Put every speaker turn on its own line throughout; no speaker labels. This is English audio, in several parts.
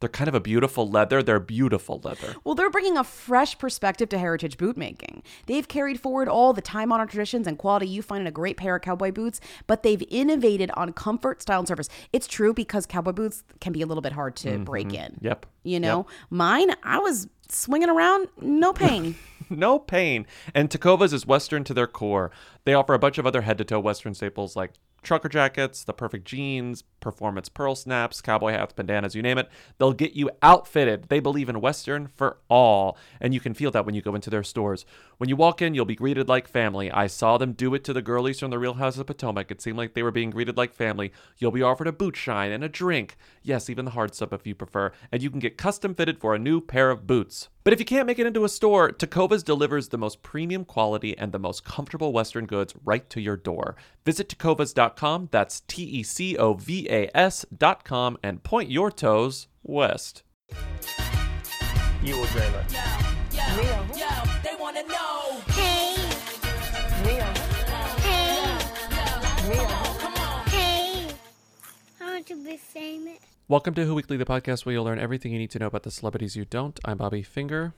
They're kind of a beautiful leather. They're beautiful leather.
Well, they're bringing a fresh perspective to heritage boot making. They've carried forward all the time honored traditions and quality you find in a great pair of cowboy boots, but they've innovated on comfort, style, and service. It's true because cowboy boots can be a little bit hard to break in.
Mm-hmm. Yep.
You know, mine, I was swinging around, no pain.
no pain. And Tecovas is Western to their core. They offer a bunch of other head to toe Western staples like trucker jackets, the perfect jeans, performance pearl snaps, cowboy hats, bandanas, you name it. They'll get you outfitted. They believe in Western for all. And you can feel that when you go into their stores. When you walk in, you'll be greeted like family. I saw them do it to the girlies from the Real House of Potomac. It seemed like they were being greeted like family. You'll be offered a boot shine and a drink. Yes, even the hard stuff if you prefer. And you can get custom fitted for a new pair of boots. But if you can't make it into a store, Tecovas delivers the most premium quality and the most comfortable Western goods right to your door. Visit tecovas.com, that's T E C O V A S.com, and point your toes west.
You will dream it.
they wanna know.
Hey. Hey. Hey. I want to be famous.
Welcome to Who Weekly, the podcast where you'll learn everything you need to know about the celebrities you don't. I'm Bobby Finger,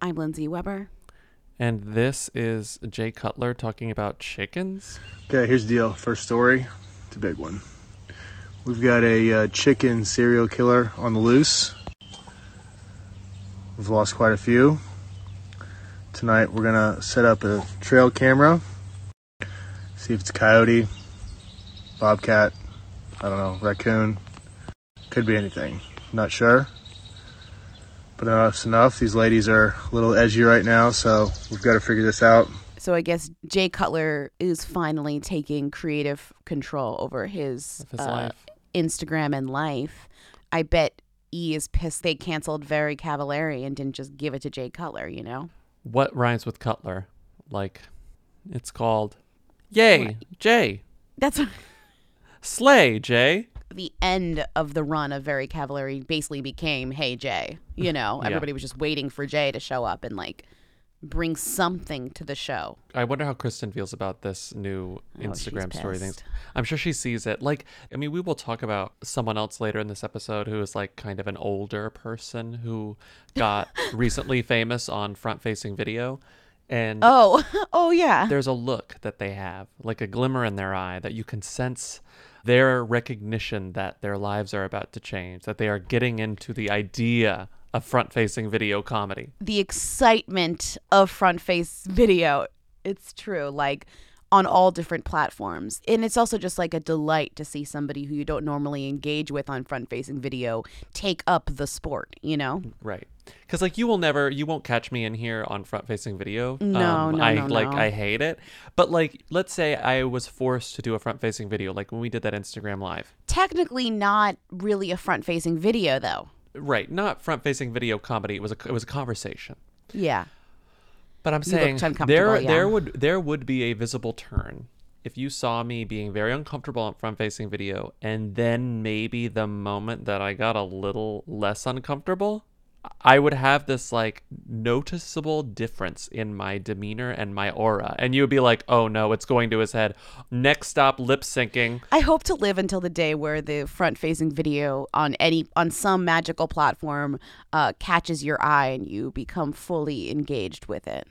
I'm Lindsay Weber.
and this is Jay Cutler talking about chickens.
Okay, here's the deal. First story. It's a big one. We've got a uh, chicken serial killer on the loose. We've lost quite a few. Tonight we're gonna set up a trail camera, see if it's a coyote, bobcat, I don't know, raccoon. Could be anything. Not sure. But enough's enough. These ladies are a little edgy right now, so we've got to figure this out.
So I guess Jay Cutler is finally taking creative control over his,
his
uh,
life.
Instagram and life. I bet E is pissed they canceled Very Cavallari and didn't just give it to Jay Cutler, you know?
What rhymes with Cutler? Like, it's called Yay, Jay.
That's
Slay, Jay.
The end of the run of Very Cavallari basically became Hey Jay. You know,
Yeah.
everybody was just waiting for Jay to show up and like bring something to the show.
I wonder how Kristin feels about this new
Oh,
Instagram story thing. I'm sure she sees it. Like, I mean, we will talk about someone else later in this episode who is like kind of an older person who got recently famous on front facing video. And
Oh, oh yeah.
there's a look that they have, like a glimmer in their eye that you can sense their recognition that their lives are about to change, that they are getting into the idea of front facing video comedy.
the excitement of front face video. It's true. Like on all different platforms. And it's also just like a delight to see somebody who you don't normally engage with on front facing video take up the sport, you know?
Right. Because like you will never, you won't catch me in here on front facing video. Um,
No, no,
I
no,
like
no.
I hate it. But like, let's say I was forced to do a front facing video, like when we did that Instagram live.
Technically not really a front facing video though.
Right. Not front facing video comedy. It was a it was a conversation.
Yeah.
But I'm saying there
yeah.
there would there would be a visible turn if you saw me being very uncomfortable on front facing video and then maybe the moment that I got a little less uncomfortable I would have this like noticeable difference in my demeanor and my aura and you would be like oh no it's going to his head next stop lip syncing
I hope to live until the day where the front facing video on any on some magical platform uh, catches your eye and you become fully engaged with it.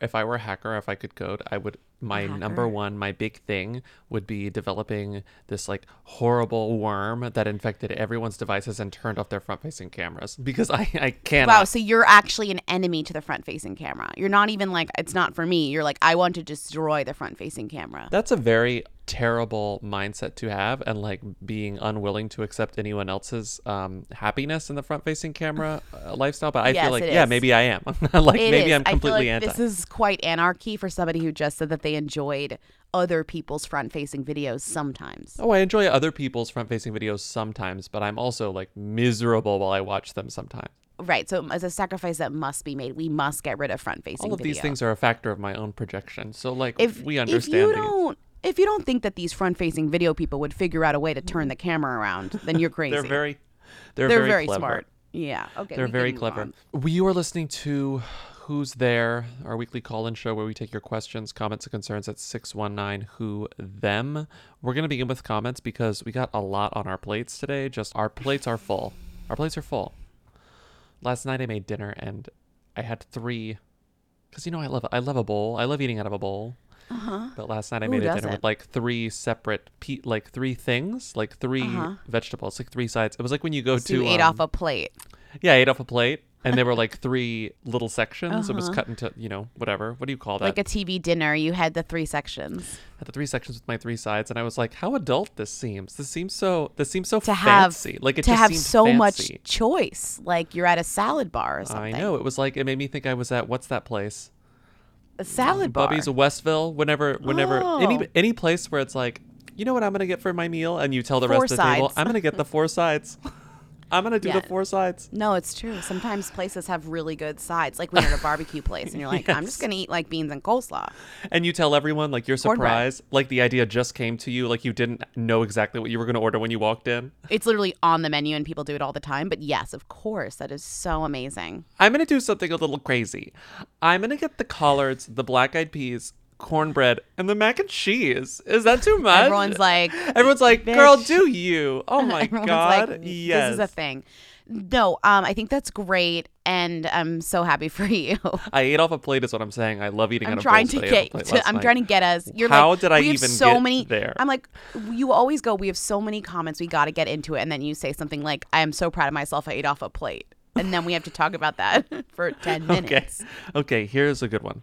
If I were a hacker, if I could code, I would. My number one, my big thing would be developing this like horrible worm that infected everyone's devices and turned off their front-facing cameras because I I cannot.
Wow, so you're actually an enemy to the front facing camera. You're not even like it's not for me. You're like I want to destroy the front facing camera.
That's a very terrible mindset to have and like being unwilling to accept anyone else's um, happiness in the front facing camera uh, lifestyle but i
Yes,
feel like yeah
is.
maybe i am like
It
maybe
is.
i'm completely
like
anti
This is quite anarchy for somebody who just said that they enjoyed other people's front-facing videos sometimes.
oh i enjoy other people's front facing videos sometimes but i'm also like miserable while i watch them sometimes
Right. So as a sacrifice that must be made, we must get rid of front-facing
all of
video.
these things are a factor of my own projection so like
if
we understand.
if you
these
don't if you don't think that these front-facing video people would figure out a way to turn the camera around, then you're crazy.
they're very they're,
They're
very,
very smart. Yeah. Okay.
They're very clever.
on.
We are listening to Who's There, our weekly call in show where we take your questions, comments, and concerns at 619 Who Them. We're going to begin with comments because we got a lot on our plates today. Just our plates are full. Our plates are full. Last night I made dinner and I had three. Because you know I love I love a bowl. I love eating out of a bowl.
Uh-huh.
But last night I
Who
made a dinner with like three separate, pe- like three things, like 3
Uh-huh.
vegetables, like three sides. It was like when you go
So
to
you ate
um,
off a plate.
yeah, I ate off a plate, and there were like three little sections. It was
Uh-huh.
cut into, you know, whatever. What do you call that?
Like a TV dinner, you had the three sections.
Had the three sections with my three sides, and I was like, "How adult this seems. This seems so. This seems so
To have
fancy. Like it
to have so
fancy.
much choice, like you're at a salad bar or
I know. It was like it made me think I was at what's that place?
A salad bar.
Bubby's Westville. Whenever, whenever any
Oh.
any place where it's like, you know what I'm gonna get for my meal, and you tell the
Four
rest of the table. I'm gonna get the four sides. I'm gonna do
Yeah.
the four sides.
No, it's true. Sometimes places have really good sides, like when you're at a barbecue place and you're like, I'm just gonna eat like beans and coleslaw.
And you tell everyone like you're surprised, like the idea just came to you, like you didn't know exactly what you were gonna order when you walked in.
It's literally on the menu and people do it all the time. But yes, of course, that is so amazing.
I'm gonna do something a little crazy. I'm gonna get the collards, the black eyed peas, cornbread, and the mac and cheese. Is that too much?
Everyone's like,
everyone's like, girl, do you? Oh my god,
like,
yes.
This is a thing. No, um, I think that's great, and I'm so happy for you.
I ate off a plate, is what I'm saying. I love eating
I'm trying to
I ate off a
get.
plate
To, I'm
night.
trying to get us. You're
How
like,
did I
we have so
get
many.
there?
I'm like, you always go. We have so many comments. We got to get into it, and then you say something like, "I am so proud of myself. I ate off a plate," and then we have to talk about that for ten minutes.
Okay,
minutes.
okay. Here's a good one.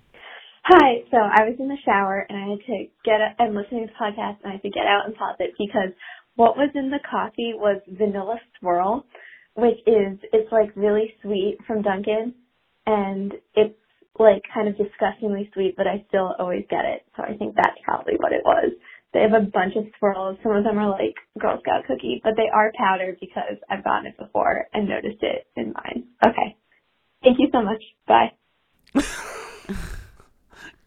Hi. So I was in the shower and I had to get up and listen to this podcast and I had to get out and pause it because what was in the coffee was vanilla swirl, which is it's like really sweet from Dunkin' and it's like kind of disgustingly sweet, but I still always get it. So I think that's probably what it was. They have a bunch of swirls. Some of them are like Girl Scout cookie, but they are powdered because I've gotten it before and noticed it in mine. Okay. Thank you so much. Bye.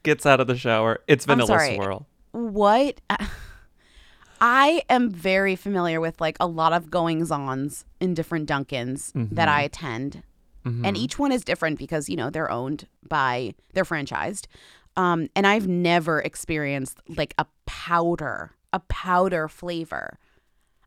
Gets out of the shower. It's vanilla swirl.
What? I am very familiar with like a lot of goings ons in different Dunkins that I attend. And each one is different because, you know, they're owned by, they're franchised. Um, and I've never experienced like a powder, a powder flavor.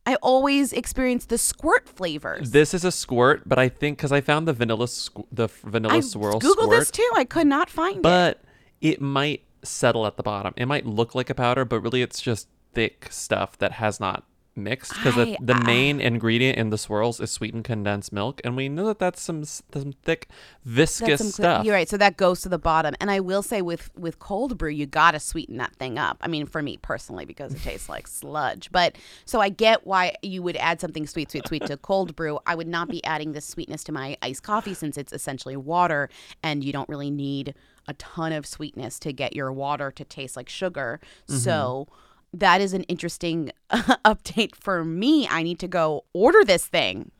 I always experience the squirt flavors.
This is a squirt, but I think because I found the vanilla squ- the vanilla
I
swirl squirt,
this too. I could not find it.
but it might settle at the bottom. It might look like a powder, but really it's just thick stuff that has not mixed because the, the
I- uh,
main ingredient in the swirls is sweetened condensed milk, and we know that that's some some thick viscous
some
stuff.
You're right. So that goes to the bottom. And I will say with with cold brew, you gotta sweeten that thing up. I mean, for me personally, because it tastes like sludge. But so I get why you would add something sweet, sweet, sweet to cold brew. I would not be adding this sweetness to my iced coffee since it's essentially water, and you don't really need a ton of sweetness to get your water to taste like sugar. So. That is an interesting update for me. I need to go order this thing.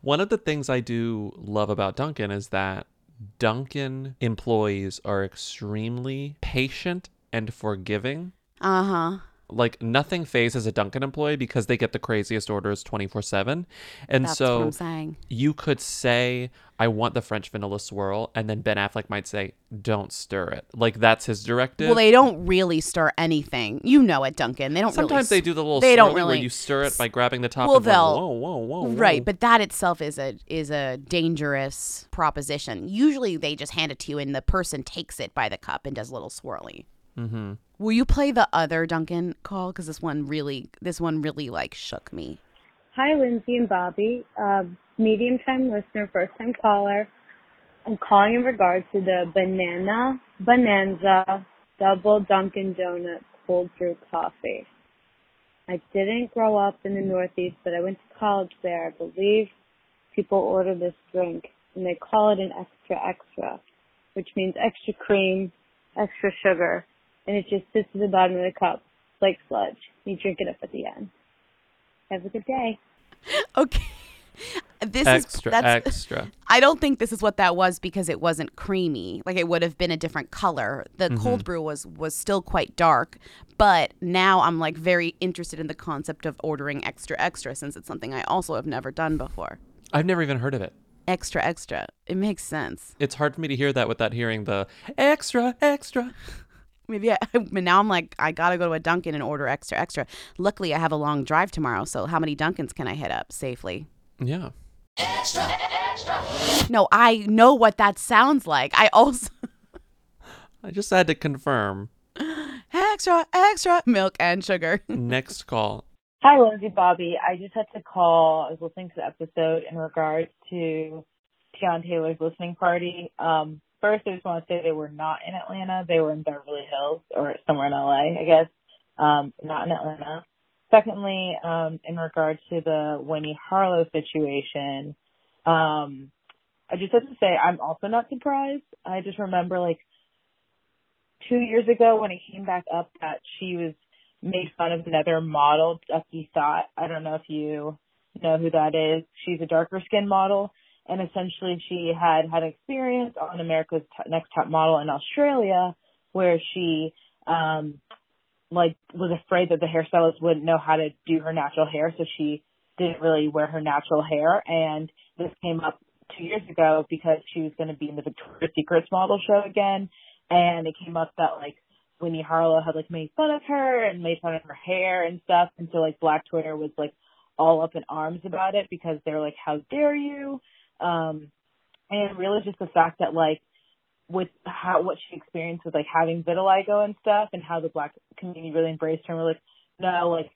One of the things I do love about Dunkin' is that Dunkin' employees are extremely patient and forgiving.
Uh huh.
Like nothing phases a Dunkin' employee because they get the craziest orders 24/7. And
That's
so
what I'm saying.
you could say I want the French vanilla swirl and then Ben Affleck might say don't stir it. Like that's his directive.
Well, they don't really stir anything. You know at Dunkin'. They don't
Sometimes
really
they do the little
they don't really-
you stir it by grabbing the top
Well,
going,
they'll-
whoa, whoa, whoa.
Right, but that itself is a is a dangerous proposition. Usually they just hand it to you and the person takes it by the cup and does a little swirly.
mm-hmm.
Will you play the other Dunkin' call cuz this one really this one really like shook me.
Hi, Lindsay and Bobby. Uh, medium time listener, first time caller. I'm calling in regards to the banana bonanza double Dunkin' Donut cold brew coffee. I didn't grow up in the Northeast, but I went to college there. I believe people order this drink and they call it an extra extra, which means extra cream, extra sugar, and it just sits at the bottom of the cup like sludge. You drink it up at the end. Have a good day.
Okay. This
extra,
is that's
extra.
I don't think this is what that was because it wasn't creamy. Like it would have been a different color. The
Mm-hmm.
cold brew was was still quite dark, but now I'm like very interested in the concept of ordering extra extra since it's something I also have never done before.
I've never even heard of it.
Extra extra. It makes sense.
It's hard for me to hear that without hearing the extra, extra.
Maybe I, but now I'm like I got to go to a Dunkin' and order extra extra. Luckily I have a long drive tomorrow, so how many Dunkins can I hit up safely?
Yeah.
No, I know what that sounds like. I also
I just had to confirm.
extra extra milk and sugar.
Next call.
Hi, Lindsay Bobby. I just had to call. I was listening to the episode in regards to Teyana Taylor's listening party. Um, first, I just want to say they were not in Atlanta. They were in Beverly Hills or somewhere in LA, I guess. Um, not in Atlanta. Secondly, um, in regards to the Winnie Harlow situation, um, I just have to say I'm also not surprised. I just remember like two years ago when it came back up that she was made fun of another model, Duckie Thot. I don't know if you know who that is. She's a darker skinned model, and essentially she had had experience on America's Next Top Model in Australia, where she um like was afraid that the hairstylist wouldn't know how to do her natural hair, so she didn't really wear her natural hair. And this came up two years ago because she was going to be in the Victoria's Secrets model show again, and it came up that like Winnie Harlow had like made fun of her and made fun of her hair and stuff. And so like Black Twitter was like all up in arms about it because they're like, how dare you? Um, and really just the fact that like with how, what she experienced with like having vitiligo and stuff and how the black community really embraced her and were like, no, like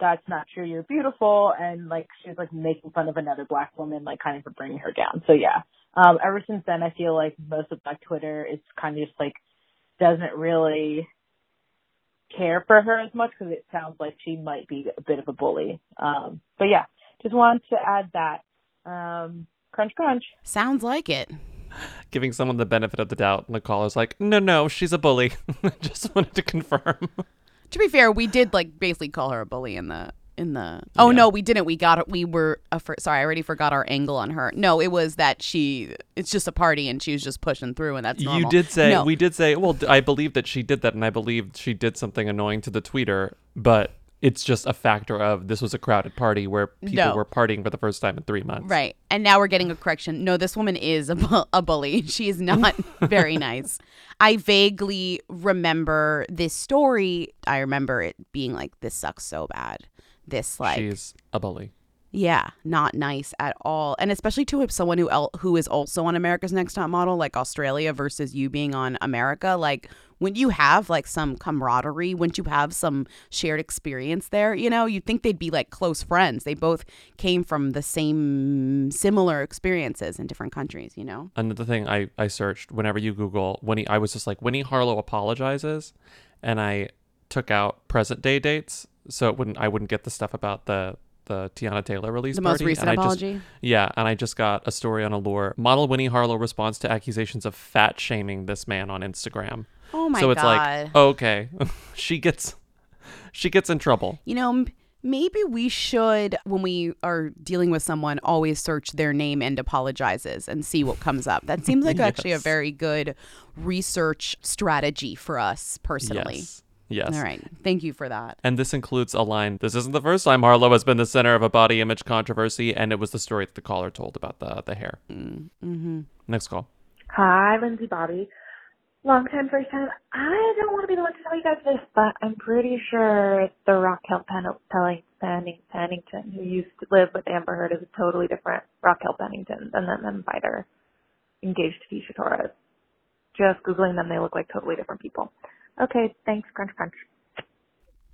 that's not true. You're beautiful. And like she was like making fun of another black woman, like kind of for bringing her down. So yeah. Um, ever since then, I feel like most of Black Twitter is kind of just like doesn't really care for her as much because it sounds like she might be a bit of a bully. Um, but yeah, just wanted to add that. Um, crunch, crunch.
Sounds like it.
Giving someone the benefit of the doubt, and the caller's like, no, no, she's a bully. just wanted to confirm.
To be fair, we did like basically call her a bully in the in the. Oh
Yeah.
no, we didn't. We got it we were uh, for, sorry. I already forgot our angle on her. No, it was that she. It's just a party and she was just pushing through, and that's normal.
You did say,
No.
we did say, well, i believe that she did that, and I believe she did something annoying to the tweeter, but it's just a factor of this was a crowded party where people
No.
were partying for the first time in three months.
Right. And now we're getting a correction. No, this woman is a, bu- a bully. She is not very nice. I vaguely remember this story. I remember it being like, this sucks so bad. This, like,
She's a bully.
Yeah, not nice at all. And especially to someone who el- who is also on America's Next Top Model, like Australia versus you being on America. Like, when you have like some camaraderie, when you have some shared experience there, you know, you'd think they'd be like close friends. They both came from the same similar experiences in different countries, you know?
Another thing I, I searched whenever you Google Winnie, I was just like, Winnie Harlow apologizes. And I took out present day dates so it wouldn't I wouldn't get the stuff about the the Teyana Taylor release
The most
party.
recent
and I just-
apology?
yeah, and I just got a story on Allure. Model Winnie Harlow responds to accusations of fat shaming this man on Instagram.
Oh my
so it's
God.
like, okay, she gets she gets in trouble.
You know, maybe we should, when we are dealing with someone, always search their name and apologizes and see what comes up. That seems like actually a very good research strategy for us personally.
Yes. Yes.
All right. Thank you for that.
And this includes a line. This isn't the first time Harlow has been the center of a body image controversy, and it was the story that the caller told about the the hair.
Mm-hmm.
Next call.
Hi, Lindsay Bobby. Long time, first time. I don't want to be the one to tell you guys this, but I'm pretty sure the Raquel Pen- Pelling- Penning- Pennington, who used to live with Amber Heard, is a totally different Raquel Pennington than the them fighter engaged to Tecia Torres. Just Googling them, they look like totally different people. Okay, thanks, crunch crunch.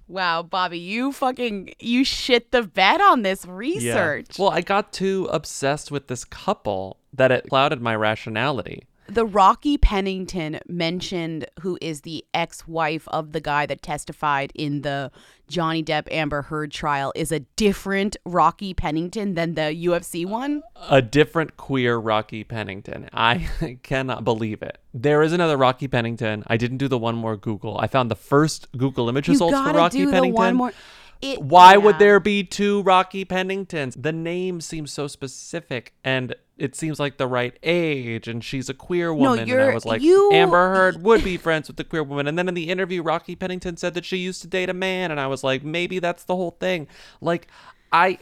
Wow, Bobby, you fucking you shit the bed on this research.
Well, I got too obsessed with this couple that it clouded my rationality.
The Rocky Pennington mentioned who is the ex-wife of the guy that testified in the Johnny Depp Amber Heard trial is a different Rocky Pennington than the UFC one.
a different queer Rocky Pennington. I cannot believe it. There is another Rocky Pennington. I didn't do the one more Google. I found the first Google image
You
results for Rocky
do the
Pennington.
It,
Why
yeah.
would there be two Rocky Penningtons? The name seems so specific and it seems like the right age and she's a queer woman. and I was like,
you-
Amber Heard would be friends with the queer woman. And then in the interview, Rocky Pennington said that she used to date a man. And I was like, maybe that's the whole thing. Like, I.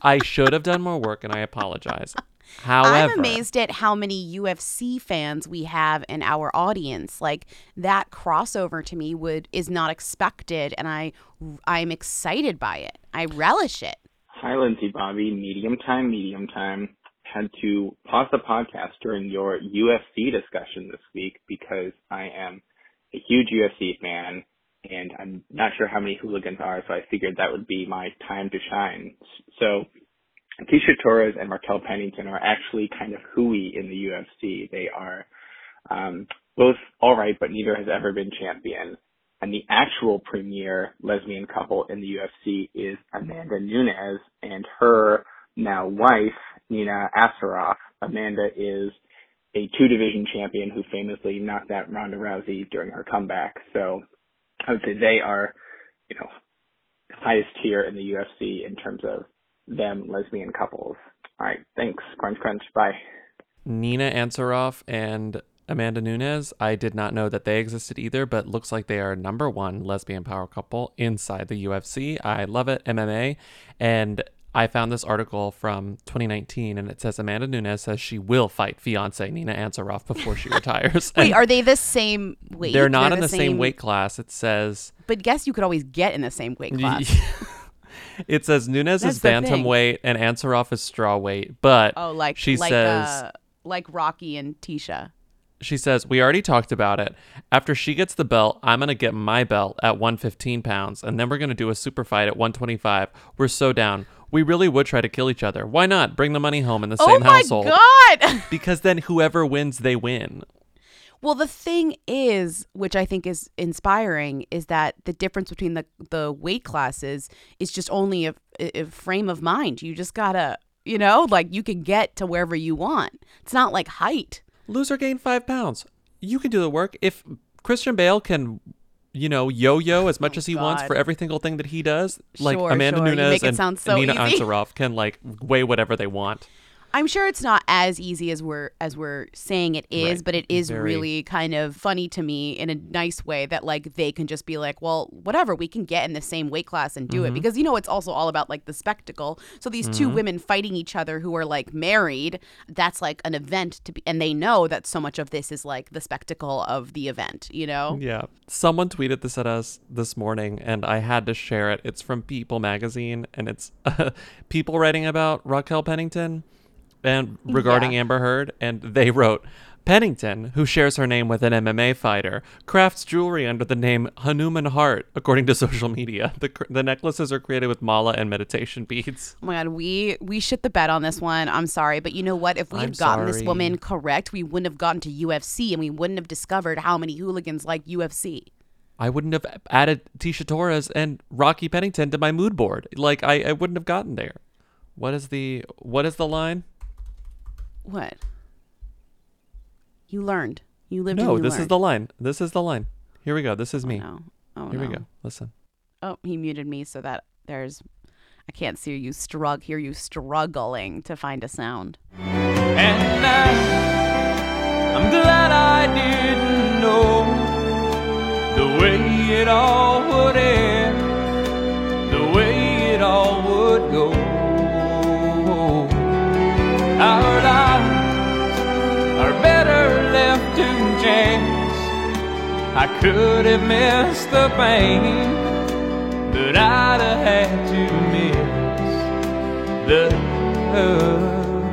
I should have done more work and I apologize. However,
I'm amazed at how many UFC fans we have in our audience. Like that crossover to me would is not expected, and I I'm excited by it. I relish it.
Hi, Lindsay Bobby. Medium time, medium time. Had to pause the podcast during your UFC discussion this week because I am a huge UFC fan and I'm not sure how many hooligans are, so I figured that would be my time to shine. So, Tecia Torres and Markel Pennington are actually kind of hooey in the UFC. They are um, both all right, but neither has ever been champion. And the actual premier lesbian couple in the UFC is Amanda Nunes and her now wife, Nina Ansaroff. Amanda is a two division champion who famously knocked out Ronda Rousey during her comeback. So I would say they are, you know, highest tier in the UFC in terms of them lesbian couples. All right. Thanks. Crunch, crunch. Bye.
Nina Ansaroff and Amanda Nunes, I did not know that they existed either, but looks like they are number one lesbian power couple inside the UFC. I love it, MMA. And I found this article from 2019, and it says Amanda Nunes says she will fight fiance Nina Ansaroff before she retires.
Wait,
And
are they the same weight?
they're not in the same weight class. It says
But guess you could always get in the same weight class.
it says Nunes
That's
is
thing.
bantamweight and Ansaroff is strawweight, but
Oh, like
she
like
says
uh, like Rocky and Tecia.
She says, We already talked about it. After she gets the belt, I'm going to get my belt at 115 pounds, and then we're going to do a super fight at 125. We're so down. We really would try to kill each other. Why not? Bring the money home in the
Oh
same
my
household.
god!
because then whoever wins, they win.
Well, the thing is, which I think is inspiring, is that the difference between the the weight classes is just only a, a frame of mind. You just gotta, you know, like you can get to wherever you want. It's not like height.
Loser gain five pounds. You can do the work. If Christian Bale can, you know, yo yo as oh much as he wants
Oh,
for every single thing that he does, like
Sure,
Amanda
sure.
Nunes and
so
Nina
easy.
Ansaroff can like weigh whatever they want.
I'm sure it's not as easy as we're as we're saying it is,
Right.
but it is
Very-
really kind of funny to me in a nice way that like they can just be like, well, whatever, we can get in the same weight class and do it
Mhm.
because you know it's also all about like the spectacle. So these two
Mhm.
women fighting each other who are like married, that's like an event to be, and they know that so much of this is like the spectacle of the event, you know?
Yeah. Someone tweeted this at us this morning and I had to share it. It's from People magazine and it's people writing about Raquel Pennington and regarding
Yeah.
Amber Heard and they wrote Pennington, who shares her name with an MMA fighter, crafts jewelry under the name Hanuman Heart, according to social media. The, the necklaces are created with mala and meditation beads.
Oh my god, we we shit the bed on this one. I'm sorry, but you know what? If we had gotten this woman correct, we wouldn't have gotten to UFC, and we wouldn't have discovered how many hooligans like UFC.
I wouldn't have added Tecia Torres and Rocky Pennington to my mood board. Like I, I wouldn't have gotten there. What is the what is the line?
What? You learned. You lived.
No,
and you
this is the line. This is the line. Here we go. This is oh, me.
no. Oh
Here we go. Listen.
Oh, he muted me so that there's. I can't see you struggle. Hear you struggling to find a sound.
And now I'm glad I didn't know the way it all would I could have missed the pain, but I'd have had to miss the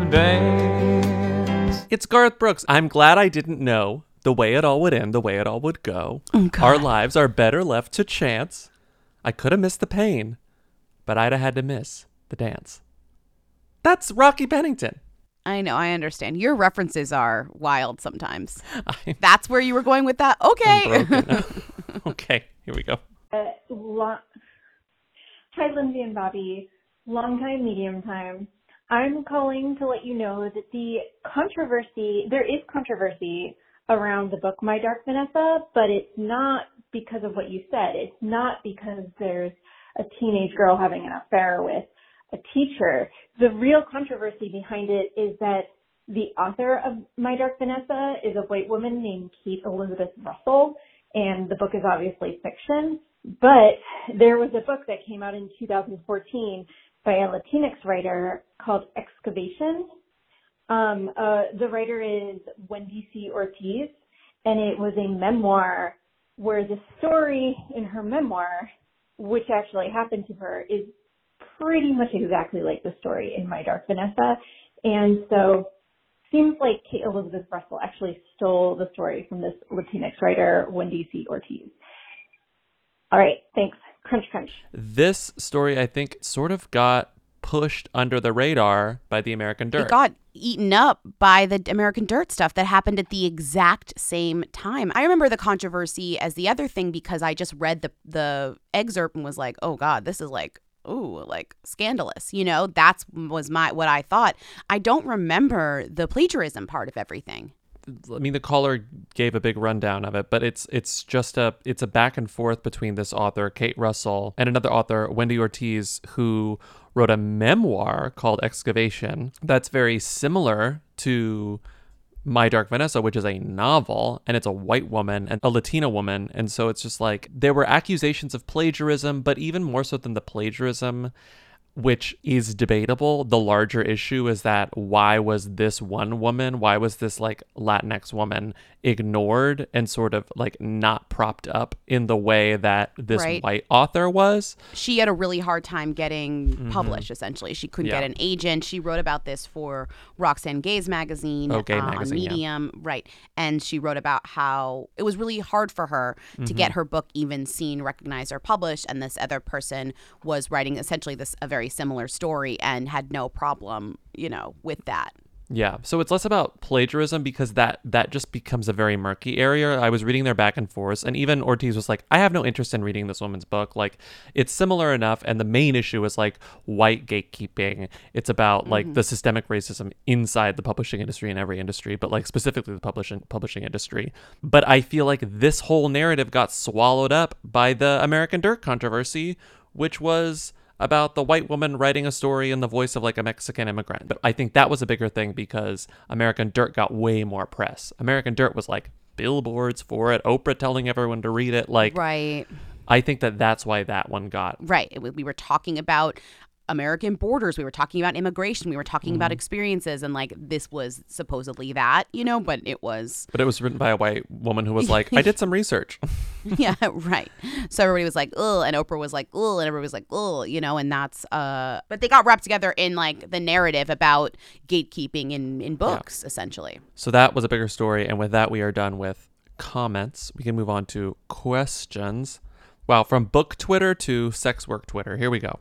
dance.
It's Garth Brooks. I'm glad I didn't know the way it all would end, the way it all would go.
Oh,
Our lives are better left to chance. I could have missed the pain, but I'd have had to miss the dance. That's Rocky Pennington.
I know, I understand. Your references are wild sometimes. That's where you were going with that? Okay.
okay, here we go.
Uh, lo- Hi, Lindsay and Bobby. Long time, medium time. I'm calling to let you know that the controversy, there is controversy around the book My Dark Vanessa, but it's not because of what you said. It's not because there's a teenage girl having an affair with a teacher. The real controversy behind it is that the author of My Dark Vanessa is a white woman named Kate Elizabeth Russell, and the book is obviously fiction. But there was a book that came out in 2014 by a Latinx writer called Excavation. Um, uh, the writer is Wendy C. Ortiz, and it was a memoir where the story in her memoir, which actually happened to her, is pretty much exactly like the story in My Dark Vanessa. And so seems like Kate Elizabeth Russell actually stole the story from this Latinx writer, Wendy C. Ortiz. All right, thanks. Crunch, crunch.
This story, I think, sort of got pushed under the radar by the American Dirt.
It got eaten up by the American Dirt stuff that happened at the exact same time. I remember the controversy as the other thing because I just read the the excerpt and was like, "Oh God, this is like." Ooh, like scandalous. You know, that's was my what I thought. I don't remember the plagiarism part of everything.
I mean, the caller gave a big rundown of it, but it's it's just a it's a back and forth between this author Kate Russell and another author Wendy Ortiz who wrote a memoir called Excavation that's very similar to my Dark Vanessa, which is a novel, and it's a white woman and a Latina woman. And so it's just like there were accusations of plagiarism, but even more so than the plagiarism, which is debatable, the larger issue is that why was this one woman, why was this like Latinx woman ignored and sort of like not propped up in the way that this
Right.
white author was?
she had a really hard time getting
Mhm.
published essentially she couldn't
Yeah.
get an agent she wrote about this for roxane gay's magazine,
Oh, Gay
uh,
magazine,
on
yeah.
medium right and she wrote about how it was really hard for her to get
Mhm.
her book even seen recognized or published and this other person was writing essentially this a very similar story and had no problem you know with that
Yeah, so it's less about plagiarism because that that just becomes a very murky area. I was reading their back and forth, and even Ortiz was like, "I have no interest in reading this woman's book. Like, it's similar enough." And the main issue is like white gatekeeping. It's about like
Mm-hmm.
the systemic racism inside the publishing industry in every industry, but like specifically the publishing publishing industry. But I feel like this whole narrative got swallowed up by the American Dirt controversy, which was about the white woman writing a story in the voice of like a Mexican immigrant. But I think that was a bigger thing because American Dirt got way more press. American Dirt was like billboards for it, Oprah telling everyone to read it. Like,
right
I think that that's why that one got.
Right. We were talking about American borders. We were talking about immigration. We were talking about
Mhm.
experiences. And like this was supposedly that, you know, but it was,
But it was written by a white woman who was like, I did some research.
yeah, right. So everybody was like, ugh. And Oprah was like, ugh. And everybody was like, ugh, you know, and that's, uh, but they got wrapped together in like the narrative about gatekeeping in, in books, essentially.
So that was a bigger story. And with that, we are done with comments. We can move on to questions. Wow, from book Twitter to sex work Twitter. Here we go.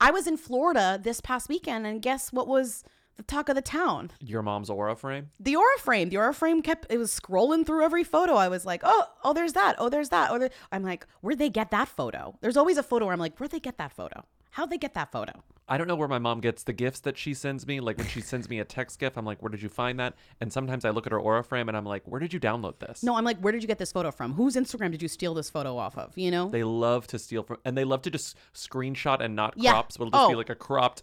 I was in Florida this past weekend, and guess what was the talk of the town?
Your mom's aura frame?
the aura frame the aura frame kept it was scrolling through every photo i was like oh oh there's that oh there's that oh there. i'm like where'd they get that photo there's always a photo where i'm like where'd they get that photo how'd they get that photo
I don't know where my mom gets the gifts that she sends me. Like when she sends me a text gift, I'm like, where did you find that? And sometimes I look at her aura frame and I'm like, where did you download this?
no i'm like where did you get this photo from whose instagram did you steal this photo off of you know
They love to steal from, and they love to just screenshot and not
Yeah.
crop. So it'll just be
Oh.
like a cropped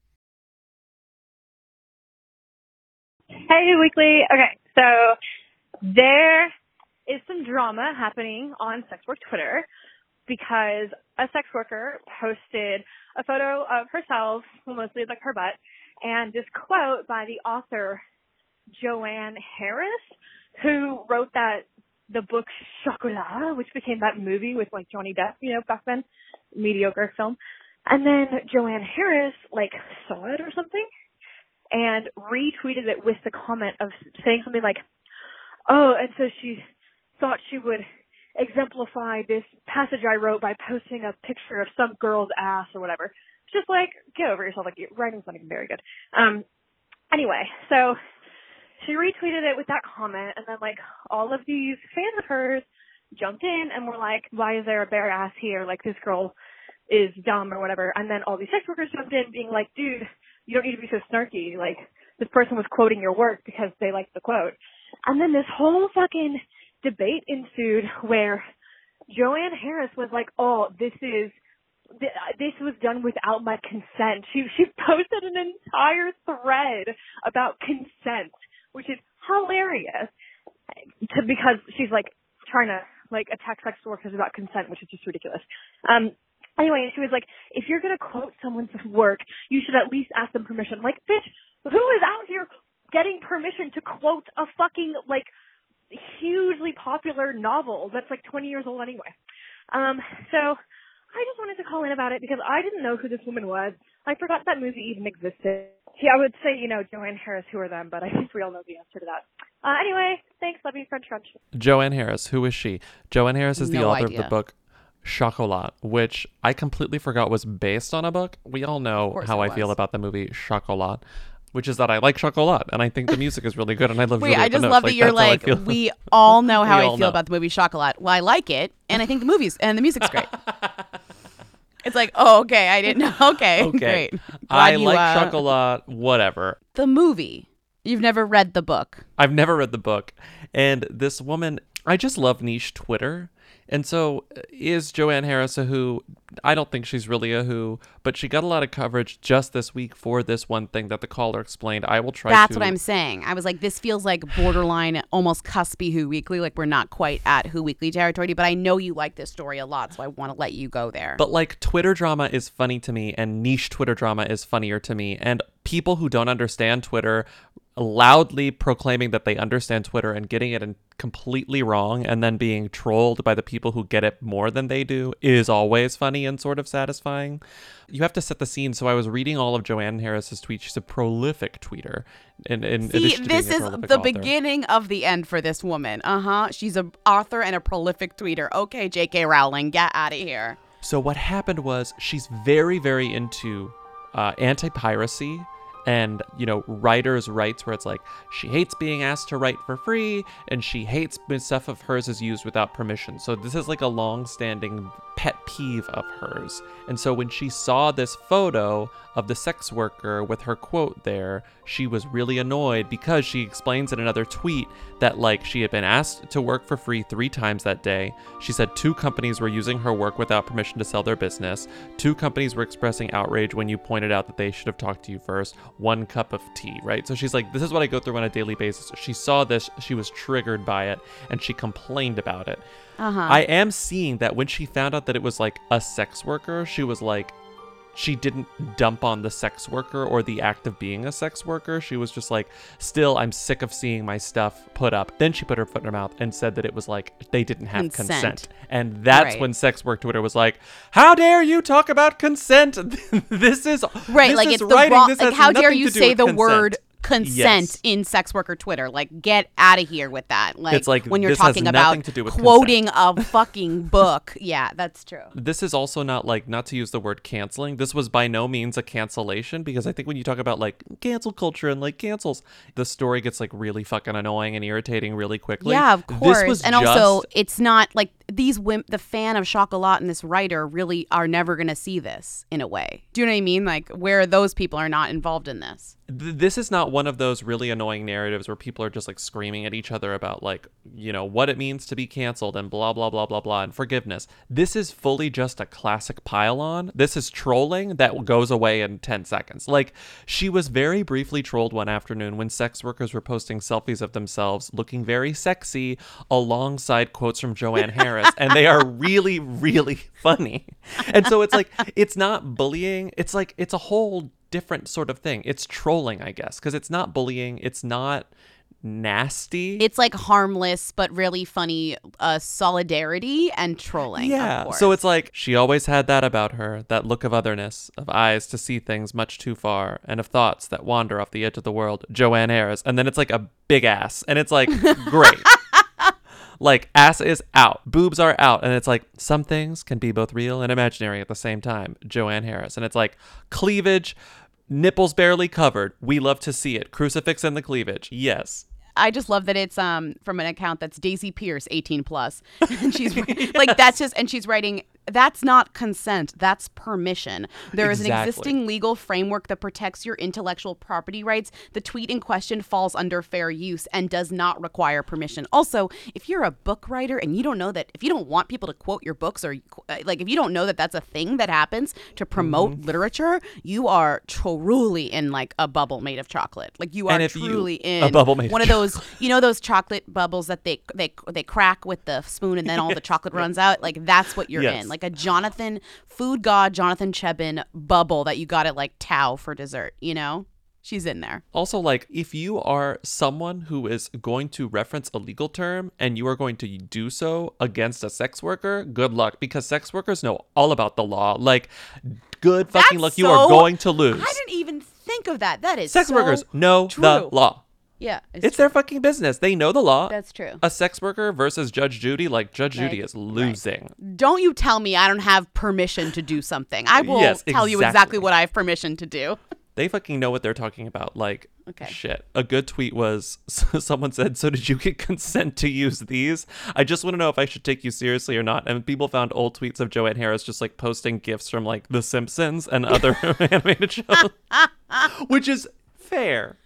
Hey, Weekly. Okay, so there is some drama happening on sex work Twitter because a sex worker posted a photo of herself, mostly like her butt, and this quote by the author Joanne Harris, who wrote that the book Chocolat, which became that movie with like Johnny Depp, you know, back then, mediocre film. And then Joanne Harris like saw it or something and retweeted it with the comment of saying something like, "Oh, and so she thought she would exemplify this passage I wrote by posting a picture of some girl's ass or whatever." Just like get over yourself. Like writing's not even very good. Um. Anyway, so she retweeted it with that comment, and then like all of these fans of hers jumped in and were like, "Why is there a bare ass here? Like this girl." is dumb or whatever. And then all these sex workers jumped in being like, dude, you don't need to be so snarky. Like, this person was quoting your work because they liked the quote. And then this whole fucking debate ensued where Joanne Harris was like, oh, this is, this was done without my consent. She, she posted an entire thread about consent, which is hilarious to, because she's like trying to like attack sex workers about consent, which is just ridiculous. Um, Anyway, she was like, if you're gonna quote someone's work, you should at least ask them permission. Like, bitch, who is out here getting permission to quote a fucking, like, hugely popular novel that's like 20 years old anyway? Um, so, I just wanted to call in about it because I didn't know who this woman was. I forgot that movie even existed. Yeah, I would say, you know, Joanne Harris, who are them, but I think we all know the answer to that. Uh, anyway, thanks, love you, French Crunch.
Joanne Harris, who is she? Joanne Harris is the
No
author of the book Chocolat, which I completely forgot was based on a book. We all know how I feel about the movie Chocolat, which is that I like chocolat and I think the music is really good and I love
Wait, I just love that you're
that's
like, we all know how I feel
know.
about the movie Chocolat. Well, I like it, and I think the movies and the music's great. it's like, oh, okay, I didn't know. Okay,
Okay.
great.
I
Glad you,
like
uh,
chocolat, whatever.
The movie. You've never read the book.
I've never read the book. And this woman, I just love niche Twitter. And so uh, is Joanne Harris a who? I don't think she's really a who, but she got a lot of coverage just this week for this one thing that the caller explained. I will try
That's
to
what I'm saying. I was like, this feels like borderline, almost cuspy Who Weekly. Like we're not quite at Who Weekly territory, but I know you like this story a lot, so I want to let you go there.
But like Twitter drama is funny to me and niche Twitter drama is funnier to me. And people who don't understand Twitter loudly proclaiming that they understand Twitter and getting it in completely wrong and then being trolled by the people who get it more than they do is always funny and sort of satisfying. You have to set the scene. So I was reading all of Joanne Harris's tweets. She's a prolific tweeter. In, in
See,
addition to being
this is the
author.
beginning of the end for this woman. Uh huh. She's a author and a prolific tweeter. Okay, J.K. Rowling, get out of here.
So what happened was she's very, very into uh, anti-piracy and you know writers' rights, where it's like she hates being asked to write for free, and she hates when stuff of hers is used without permission. So this is like a long-standing pet peeve of hers. And so when she saw this photo of the sex worker with her quote there, she was really annoyed because she explains in another tweet that like she had been asked to work for free 3 times that day. She said two companies were using her work without permission to sell their business. Two companies were expressing outrage when you pointed out that they should have talked to you first. One cup of tea, right? So she's like this is what I go through on a daily basis. She saw this, she was triggered by it and she complained about it.
Uh-huh.
I am seeing that when she found out that it was like a sex worker, she was like, she didn't dump on the sex worker or the act of being a sex worker. She was just like, still, I'm sick of seeing my stuff put up. Then she put her foot in her mouth and said that it was like they didn't have consent.
Consent.
And that's
Right.
when sex work Twitter was like, how dare you talk about consent? this is
Right,
this
like
is
it's the wrong. Like how dare you say the
consent."
word consent
Yes.
in sex worker Twitter. Like, get out of here with that. Like,
It's like,
when you're talking about
to do with
quoting a fucking book. Yeah, that's true.
This is also not like not to use the word canceling. This was by no means a cancellation because I think when you talk about like cancel culture and like cancels, the story gets like really fucking annoying and irritating really quickly.
Yeah, of course. and also, it's not like these women, the fan of Chocolat and this writer really are never going to see this in a way. Do you know what I mean? Like, where those people are not involved in this.
th- this is not one of those really annoying narratives where people are just like screaming at each other about like you know what it means to be canceled and blah blah blah blah blah and forgiveness this is fully just a classic pile-on this is trolling that goes away in 10 seconds like she was very briefly trolled one afternoon when sex workers were posting selfies of themselves looking very sexy alongside quotes from joanne harris and they are really really funny and so it's like it's not bullying it's like it's a whole different sort of thing. It's trolling, I guess, because it's not bullying. It's not nasty.
It's like harmless but really funny uh, solidarity and trolling.
yeah. So it's like she always had that about her, that look of otherness, of eyes to see things much too far, and of thoughts that wander off the edge of the world. Joanne Harris, and then it's like a big ass, and it's like great. Like ass is out, boobs are out, and it's like some things can be both real and imaginary at the same time. Joanne Harris, and it's like cleavage, nipples barely covered. We love to see it. Crucifix and the cleavage. Yes.
I just love that it's um from an account that's Daisy Pierce, 18 plus. And she's like that's just and she's writing that's not consent, that's permission. There is
Exactly.
an existing legal framework that protects your intellectual property rights. The tweet in question falls under fair use and does not require permission. Also, if you're a book writer and you don't know that if you don't want people to quote your books or uh, like if you don't know that that's a thing that happens to promote
Mm-hmm.
literature, you are truly in like a bubble made of chocolate. Like you are
truly you-
truly
a bubble made of
one of those you know those chocolate bubbles that they they they crack with the spoon and then all the chocolate runs out like that's what you're
Yes.
in like a jonathan food god jonathan Cheban bubble that you got at like tao for dessert you know she's in there
Also, like, if you are someone who is going to reference a legal term and you are going to do so against a sex worker, good luck because sex workers know all about the law. Like, good fucking
That's
luck. You are going to lose.
i didn't even think of that that is
Sex
so
workers know
true.
the law.
Yeah
It's, their fucking business. They know the law.
That's true.
A sex worker versus Judge Judy, like Judge Judy is losing.
don't you tell me i don't have permission to do something i will
Yes,
tell you exactly
exactly.
what i have permission to do
They fucking know what they're talking about. Like,
Okay.
shit. A good tweet was someone said, So did you get consent to use these? I just want to know if I should take you seriously or not. And people found old tweets of Joanne Harris just like posting gifs from like The Simpsons and other animated shows, which is fair.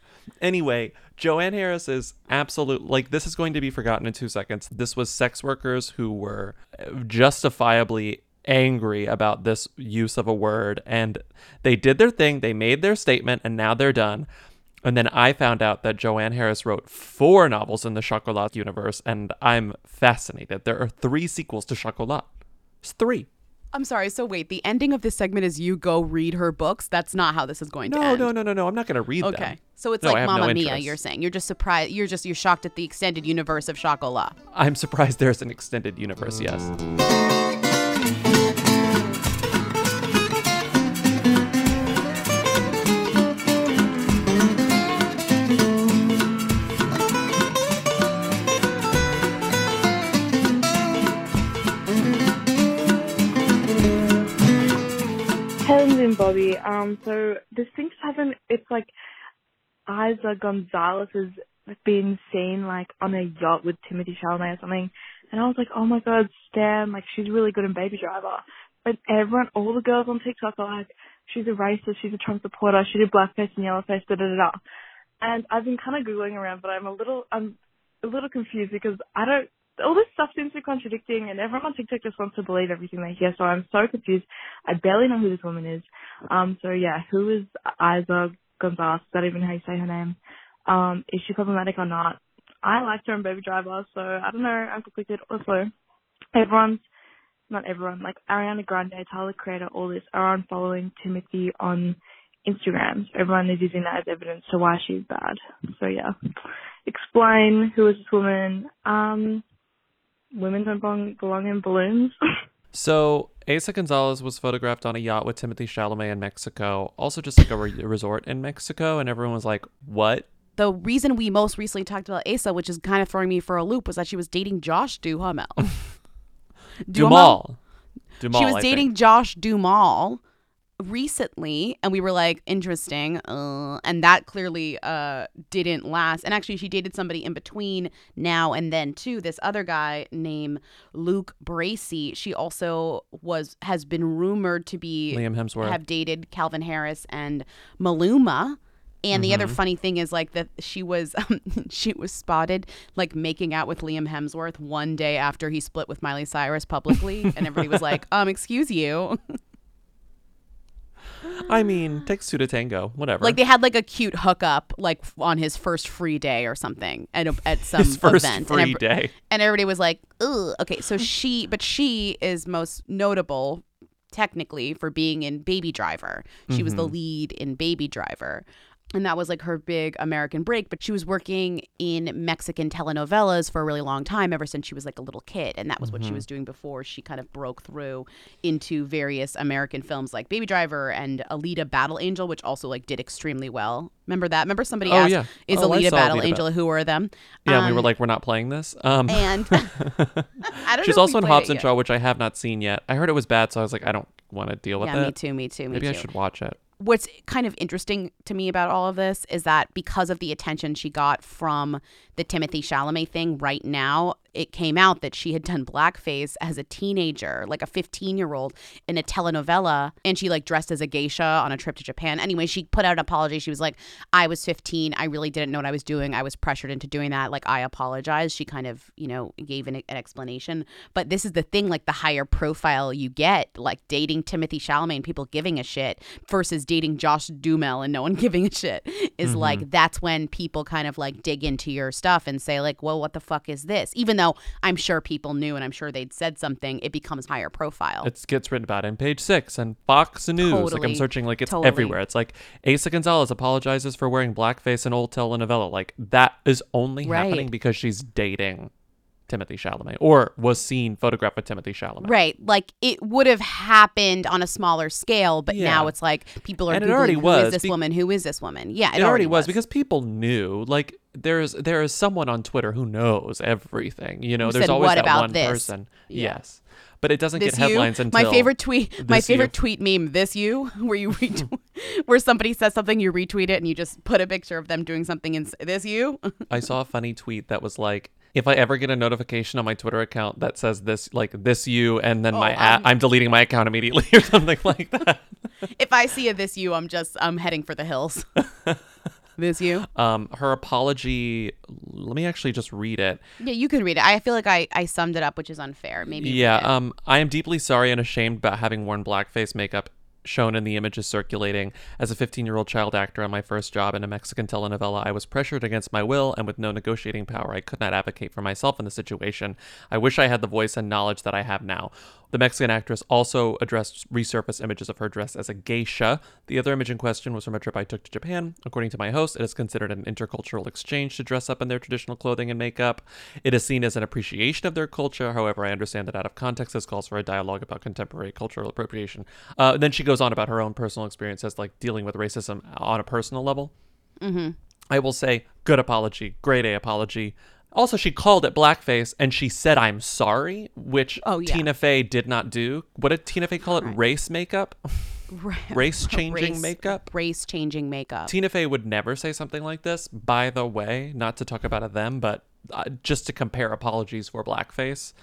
Anyway, Joanne Harris is absolute like this is going to be forgotten in 2 seconds. This was sex workers who were justifiably angry about this use of a word and they did their thing, they made their statement and now they're done. And then I found out that Joanne Harris wrote four novels in the Chocolat universe and I'm fascinated. There are 3 sequels to Chocolat. It's 3.
I'm sorry so wait the ending of this segment is you go read her books that's not how this is going to
No,
end
no, no, no, no. no. I'm not going to read them.
Okay. So it's
No,
like
have no
Mia,
interest.
you're saying. You're just surprised. You're just, you're shocked at the extended universe of Chocolat.
I'm surprised there's an extended universe, yes.
Bobby. Um, so this thing's happened. It's like Eiza Gonzalez has been seen like on a yacht with Timothée Chalamet or something, and I was like, oh my god, Stan, like she's really good in Baby Driver. But everyone, all the girls on TikTok are like, she's a racist, she's a Trump supporter, she did blackface and yellowface, da da da. And I've been kind of googling around, but I'm a little, I'm a little confused because I don't. All this stuff seems to be contradicting, and everyone on TikTok just wants to believe everything they hear. So I'm so confused. I barely know who this woman is. Um, so yeah, who is Eiza Gonzalez? Is that even how you say her name? Um, is she problematic or not? I liked her in Baby Driver, so I don't know. I'm conflicted. Also, everyone's not everyone, like Ariana Grande, Tyler Creator, all this are on following Timothée on Instagram. So everyone is using that as evidence to why she's bad. So yeah. Explain who is this woman. Um women don't belong, belong in balloons.
So Eiza Gonzalez was photographed on a yacht with Timothée Chalamet in Mexico, also just like a re- resort in Mexico, and everyone was like, "What?"
The reason we most recently talked about Eiza, which is kind of throwing me for a loop, was that she was dating Josh Duhamel.
Dumal. Dumal.
she was
I
dating
think.
Josh Duhamel recently and we were like interesting. Uh, and that clearly uh didn't last. And actually she dated somebody in between now and then too. This other guy named Luke Bracey she also was has been rumored to be
Liam Hemsworth.
have dated Calvin Harris and Maluma. And the other
Mhm.
funny thing is like that she was um, she was spotted like making out with Liam Hemsworth one day after he split with Miley Cyrus publicly and everybody was like um excuse you
I mean, takes two to tango. Whatever.
like they had like a cute hookup like on his first free day or something at a, at some
His first
event
free
and
day.
and everybody was like Ugh. okay so she but she is most notable technically for being in Baby Driver she was the
Mhm.
lead in Baby Driver and that was like her big American break. But she was working in Mexican telenovelas for a really long time, ever since she was like a little kid. And that was what she
Mhm.
was doing before she kind of broke through into various American films like Baby Driver and Alita Battle Angel, which also like did extremely well. Remember that? Remember somebody
Oh,
asked,
yeah.
"Is
Oh,
Alita Battle
Alita
Angel? Who are them?"
Yeah, and we were
Um,
like, we're not playing this. Um,
and I don't
she's also in Hobbs and. Shaw, which I have not seen yet. I heard it was bad, so I was like, I don't want to deal with
Yeah,
it.
me too, me too, me
Maybe I should watch it.
What's kind of interesting to me about all of this is that because of the attention she got from the Timothée Chalamet thing right now, it came out that she had done blackface as a teenager, like a 15 year old in a telenovela, and she like dressed as a geisha on a trip to Japan. Anyway, she put out an apology. She was like, I was 15. I really didn't know what I was doing. I was pressured into doing that. Like, I apologize. She kind of, you know, gave an, an explanation. But this is the thing like, the higher profile you get, like dating Timothée Chalamet and people giving a shit versus dating Josh Duhamel and no one giving a shit is
Mhm.
like, that's when people kind of like dig into your stuff and say, like, well, what the fuck is this? Even though I'm sure people knew and I'm sure they'd said something, it becomes higher profile.
It gets written about in page six and Fox News. like I'm searching, like it's
Totally.
everywhere. It's like Eiza Gonzalez apologizes for wearing blackface in old telenovela. Like that is only
Right.
happening because she's dating Timothée Chalamet or was seen photographed with Timothée Chalamet.
Right. Like it would have happened on a smaller scale, but
Yeah.
now it's like people are
And it already
who
was,
is this
be-
woman? Who is this woman? Yeah,
It, already was because people knew. Like there's there is someone on Twitter who knows everything. You know,
Who
there's
said,
always
"What
that
about
one
this?"
person.
Yeah.
Yes. But it doesn't
This
get
you?
headlines until
my favorite tweet. My favorite
you.
tweet meme. This you, where you retweet, where somebody says something, you retweet it, and you just put a picture of them doing something. And this you.
I saw a funny tweet that was like, if I ever get a notification on my Twitter account that says this, like this you, and then
Oh,
my a- I'm deleting my account immediately or something like that.
if I see a this you, I'm just I'm heading for the hills. this you.
Um, her apology. Let me actually just read it.
Yeah, you can read it. I feel like I I summed it up, which is unfair. Maybe.
yeah. Um, I am deeply sorry and ashamed about having worn blackface makeup shown in the images circulating. As a 15 year old child actor on my first job in a Mexican telenovela, I was pressured against my will and with no negotiating power. I could not advocate for myself in the situation. I wish I had the voice and knowledge that I have now. The Mexican actress also addressed resurfaced images of her dressed as a geisha. The other image in question was from a trip I took to Japan. According to my host, it is considered an intercultural exchange to dress up in their traditional clothing and makeup. It is seen as an appreciation of their culture. However, I understand that out of context, this calls for a dialogue about contemporary cultural appropriation. Uh, then she goes on about her own personal experiences, like dealing with racism on a personal level.
Mm-hmm.
I will say, good apology, great A apology. Also, she called it blackface and she said, I'm sorry, which
Oh, yeah.
Tina Fey did not do. What did Tina Fey call it? Race makeup? Race changing makeup?
Race changing makeup.
Tina Fey would never say something like this, by the way, not to talk about a them, but uh, just to compare apologies for blackface.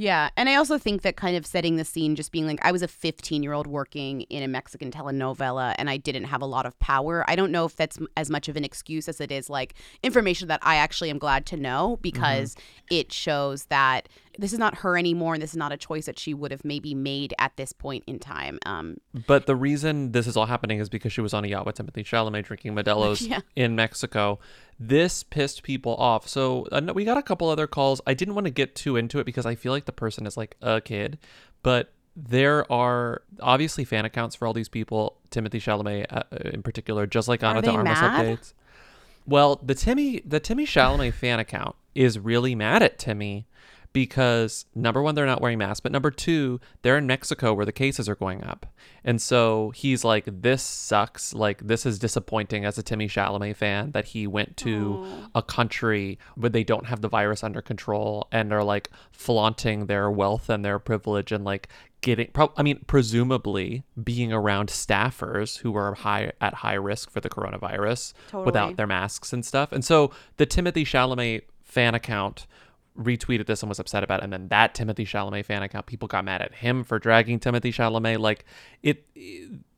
Yeah, and I also think that kind of setting the scene, just being like, I was a 15 year old working in a Mexican telenovela and I didn't have a lot of power. I don't know if that's as much of an excuse as it is like information that I actually am glad to know mm-hmm. because it shows that this is not her anymore and this is not a choice that she would have maybe made at this point in time. Um,
But the reason this is all happening is because she was on a yacht with Timothée Chalamet drinking Modelo's
Yeah.
in Mexico. This pissed people off. So uh, we got a couple other calls. I didn't want to get too into it because I feel like the person is like a kid, but there are obviously fan accounts for all these people. Timothée Chalamet uh, in particular, just like Ana de Armas
mad?
updates. Well, the Timmy the Timmy Chalamet fan account is really mad at Timmy because number one, they're not wearing masks, but number two, they're in Mexico where the cases are going up. And so he's like, this sucks. Like, this is disappointing as a Timmy Chalamet fan that he went to a country where they don't have the virus under control and are like flaunting their wealth and their privilege and like getting pro- I mean presumably being around staffers who are high at high risk for the coronavirus
Totally.
without their masks and stuff. And so the Timothée Chalamet fan account retweeted this and was upset about it and then that Timothée Chalamet fan account people got mad at him for dragging Timothée Chalamet like it,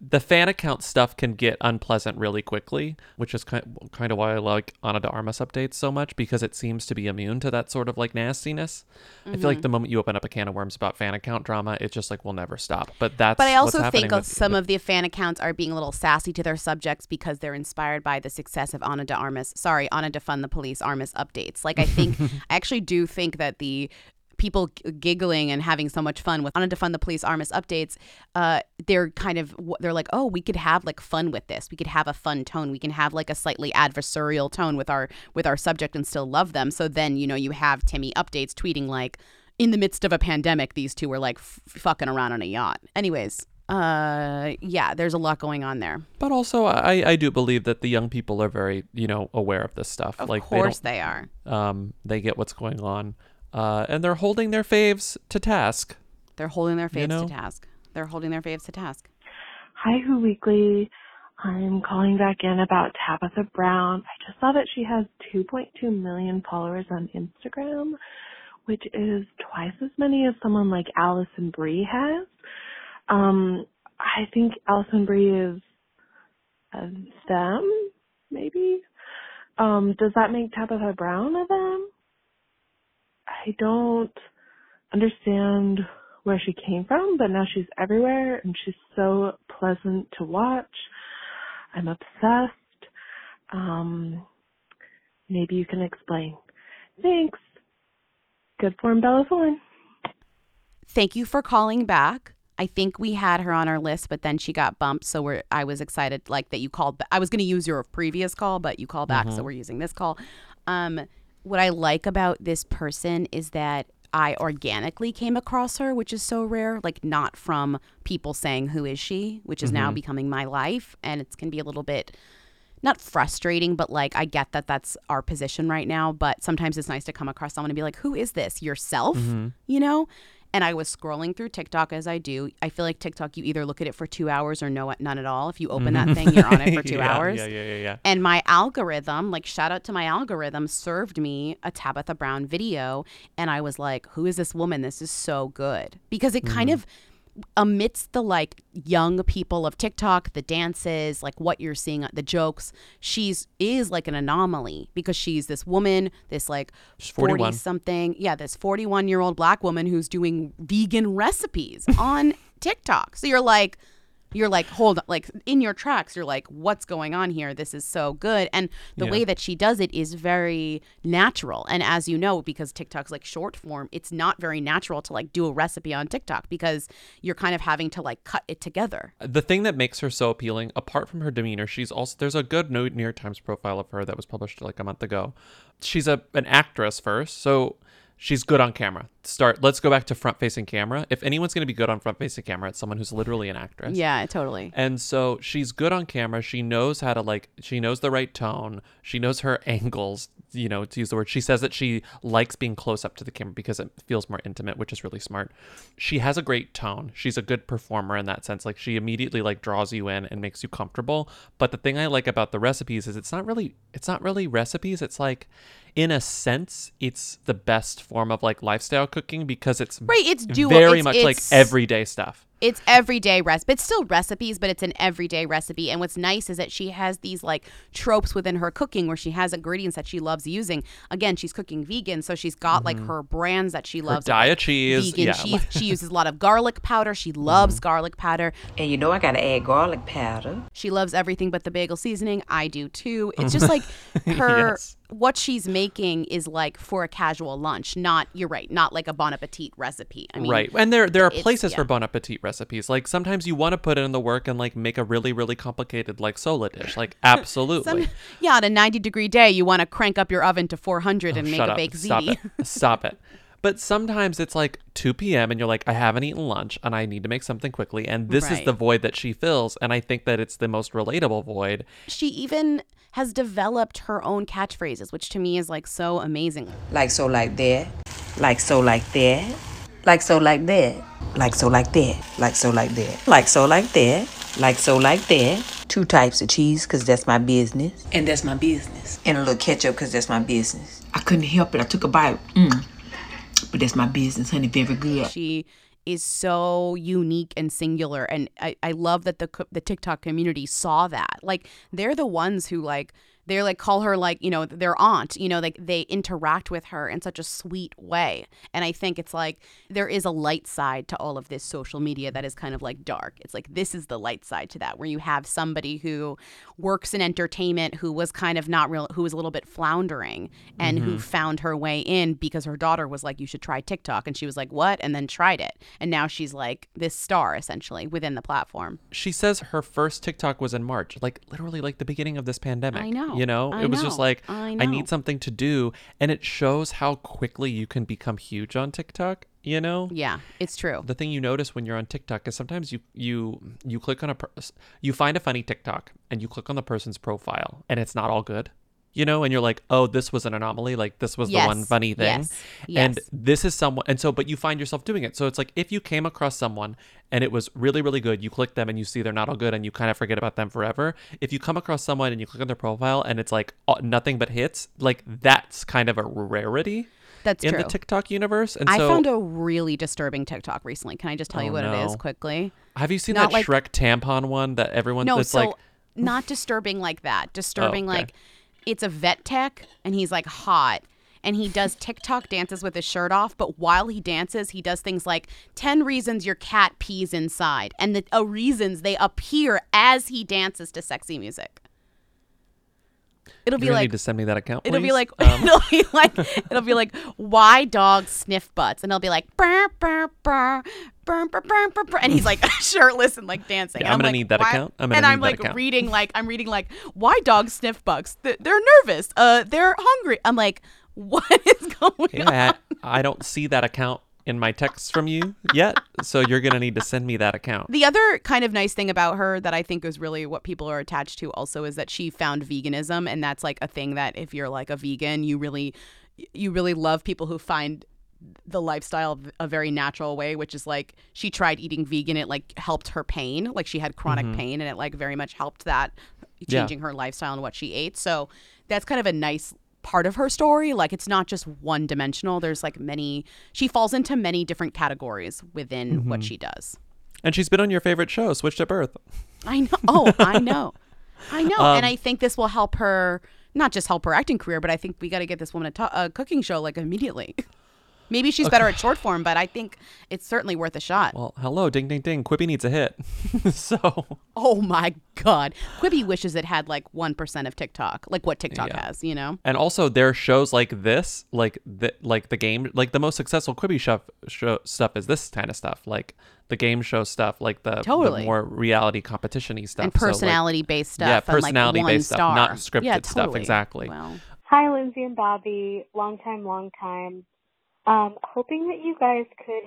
the fan account stuff can get unpleasant really quickly which is kind kind of why I like Ana de Armas updates so much because it seems to be immune to that sort of like nastiness I feel like
Mhm.
the moment you open up a can of worms about fan account drama it's just like will never stop but that's
But I also think
with-
some of the fan accounts are being a little sassy to their subjects because they're inspired by the success of Ana de Armas. Sorry, Ana de Fund the Police Armas updates. Like I think, I actually do think that the people giggling and having so much fun with Ana to Fund the Police Armas updates, uh, they're kind of they're like, oh, we could have like fun with this. We could have a fun tone. We can have like a slightly adversarial tone with our with our subject and still love them. So then you know you have Timmy updates tweeting like in the midst of a pandemic, these two were like f- fucking around on a yacht. Anyways, uh, yeah, there's a lot going on there.
But also, I, I do believe that the young people are very, you know, aware of this stuff.
Of
like
course
they,
they are.
Um, they get what's going on, uh, and they're holding their faves to task.
They're holding their faves
You know?
to task. They're holding their faves to task.
Hi, Who Weekly. I'm calling back in about Tabitha Brown. I just saw that she has 2.2 million followers on Instagram, which is twice as many as someone like Alison Brie has. Um, I think Alison Brie is them, maybe. Um, does that make Tabitha Brown a them? I don't understand where she came from, but now she's everywhere and she's so pleasant to watch. I'm obsessed. Um, maybe you can explain. Thanks. Good form, Bella Thorne.
Thank you for calling back. I think we had her on our list, but then she got bumped. So we're I was excited like that you called. I was going to use your previous call, but you called back, so
Mhm.
we're using this call. Um, what I like about this person is that I organically came across her, which is so rare. Like not from people saying who is she, which is now
Mhm.
becoming my life, and it can be a little bit not frustrating, but like I get that that's our position right now. But sometimes it's nice to come across someone and be like, "Who is this? Yourself?"
Mhm.
You know. And I was scrolling through TikTok as I do. I feel like TikTok, you either look at it for two hours or no, none at all. If you open that
Mhm.
thing, you're on it for two
Yeah,
hours.
yeah, yeah, yeah, yeah.
And my algorithm, like shout out to my algorithm, served me a Tabitha Brown video. And I was like, who is this woman? This is so good. Because it kind
Mhm.
of amidst the like young people of TikTok, the dances, like what you're seeing, the jokes, she's is like an anomaly because she's this woman, this like 40 something, yeah, this 41 year old black woman who's doing vegan recipes on TikTok. So you're like, you're like, hold on, like in your tracks, you're like, what's going on here? This is so good. And the
Yeah.
way that she does it is very natural. And as you know, because TikTok's like short form, it's not very natural to like do a recipe on TikTok because you're kind of having to like cut it together.
The thing that makes her so appealing, apart from her demeanor, she's also there's a good New New York Times profile of her that was published like a month ago. She's a an actress first, so she's good on camera. Start. Let's go back to front facing camera. If anyone's going to be good on front facing camera, it's someone who's literally an actress.
Yeah, totally.
And so she's good on camera. She knows how to like. She knows the right tone. She knows her angles. You know, to use the word. She says that she likes being close up to the camera because it feels more intimate, which is really smart. She has a great tone. She's a good performer in that sense. Like she immediately like draws you in and makes you comfortable. But the thing I like about the recipes is it's not really. It's not really recipes. It's like, in a sense, it's the best form of like lifestyle cooking because it's
Right, it's dual-
very
it's-
much like everyday stuff.
It's everyday recipe. It's still recipes, but it's an everyday recipe. And what's nice is that she has these like tropes within her cooking where she has ingredients that she loves using. Again, she's cooking vegan, so she's got like
Mhm.
her brands that she loves.
Daiya
like,
cheese,
vegan
yeah.
cheese. She uses a lot of garlic powder. She loves garlic powder.
And you know I gotta add garlic powder.
She loves everything but the bagel seasoning. I do too. It's just like her
Yes.
What she's making is like for a casual lunch, not you're right, not like a bon appetit recipe. I mean,
right. And there there are places
yeah.
for bon appetit recipes. Like sometimes you want to put in the work and like make a really really complicated like sola dish. Like absolutely.
Some, yeah, on a 90 degree day, you want to crank up your oven to 400 and
Oh,
make
shut
a
up.
baked
Stop
ziti.
it. Stop it. But sometimes it's like 2 p.m. and you're like, I haven't eaten lunch and I need to make something quickly. And this is the void that she fills. And I think that it's the most relatable void.
She even has developed her own catchphrases, which to me is like so amazing.
Like so, like that. Like so, like that. Like so, like that. Like so, like that. Like so, like that. Like so, like that. Like so, like that. Two types of cheese, because that's my business. And that's my business. And a little ketchup, because that's my business. I couldn't help it. I took a bite. Mm. But that's my business, honey. Very good.
She is so unique and singular and I, I love that the the TikTok community saw that. Like they're the ones who like they're like call her like, you know, their aunt, you know, like they interact with her in such a sweet way. And I think it's like there is a light side to all of this social media that is kind of like dark. It's like this is the light side to that where you have somebody who works in entertainment who was kind of not real who was a little bit floundering and who
Mhm.
found her way in because her daughter was like, You should try TikTok. And she was like, What? And then tried it. And now she's like this star essentially within the platform.
She says her first TikTok was in March, like literally like the beginning of this pandemic.
I know.
You know,
I
it was just like
I
I need something to do, and it shows how quickly you can become huge on TikTok. You know.
Yeah, it's true.
The thing you notice when you're on TikTok is sometimes you you you click on a per- you find a funny TikTok and you click on the person's profile and it's not all good. You know, and you're like, oh, this was an anomaly. Like this was the one funny thing,
yes,
and this is someone. And so, but you find yourself doing it. So it's like if you came across someone and it was really, really good, you click them and you see they're not all good, and you kind of forget about them forever. If you come across someone and you click on their profile and it's like all- nothing but hits, like that's kind of a rarity.
That's
in the. TikTok universe. And
I
so,
found a really disturbing TikTok recently. Can I just tell oh, you
Oh,
what it is quickly?
Have you seen
Not
that
like-
Shrek tampon one that everyone
No, so
like
not disturbing like that. Oh, disturbing
okay.
like it's a vet tech and he's like hot and he does TikTok dances with his shirt off, but while he dances, he does things like 10 reasons your cat pees inside and the uh, reasons they appear as he dances to sexy music. It'll be like,
You're gonna
like
need to send me that account.
It'll be like
Um,
it'll be like it'll be like why dogs sniff butts, and it'll be like burr burr burr burr burr burr burr, burr," and he's like shirtless and like dancing.
Yeah,
and
I'm gonna
like,
need that
why-
account. I'm gonna
and I'm like
account.
reading like I'm reading like why dogs sniff bugs? Th- They're nervous. Uh, they're hungry. I'm like, what is going on?
yeah, I, I don't see that account in my texts from you yet, so you're gonna need to send me that account.
The other kind of nice thing about her that I think is really what people are attached to also is that she found veganism and that's like a thing that if you're like a vegan, you really you really love people who find the lifestyle a very natural way, which is like she tried eating vegan, it like helped her pain. Like she had chronic
Mhm.
pain and it like very much helped that
Yeah.
changing her lifestyle and what she ate. So that's kind of a nice part of her story. Like it's not just one dimensional. There's like many she falls into many different categories within what
Mhm.
she does.
And she's been on your favorite show, Switched at Birth.
I know. Oh, I know. I know.
Um,
and I think this will help her, not just help her acting career, but I think we got to get this woman a, to- a cooking show like immediately. Maybe she's better at short form, but I think it's certainly worth a shot.
Well, hello, ding ding ding. Quibi needs a hit. so
Oh my God. Quibi wishes it had like 1% of TikTok, like what TikTok
Yeah.
has, you know?
And also, their shows like this, like the like the game, like the most successful Quibi stuff, show, stuff is this kind of stuff, like the game show stuff, like the, the
Totally.
more reality competition-y stuff,
And
So, like-
personality-based stuff
Yeah,
and, like,
personality-based
one
stuff, not scripted
Yeah,
stuff. Exactly.
Well,
Hi, Lindsay and Bobby. Long time, long time. Um, hoping that you guys could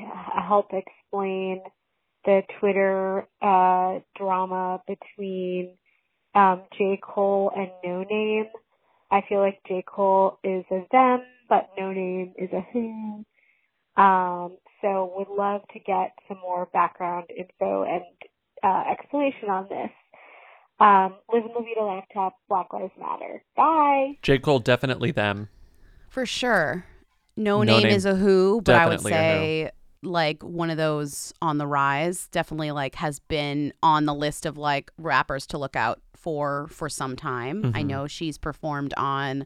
help explain the Twitter uh, drama between um, J. Cole and No Name. I feel like J. Cole is a them, but No Name is a who. Um, so would love to get some more background info and uh, explanation on this. Um, live in the Vida laptop, Black Lives Matter. Bye.
J Cole definitely them.
for sure. No,
No
name,
Name,
is a who, but I would say like one of those on the rise. Definitely like has been on the list of like rappers to look out for for some time. I
Mhm.
know she's performed on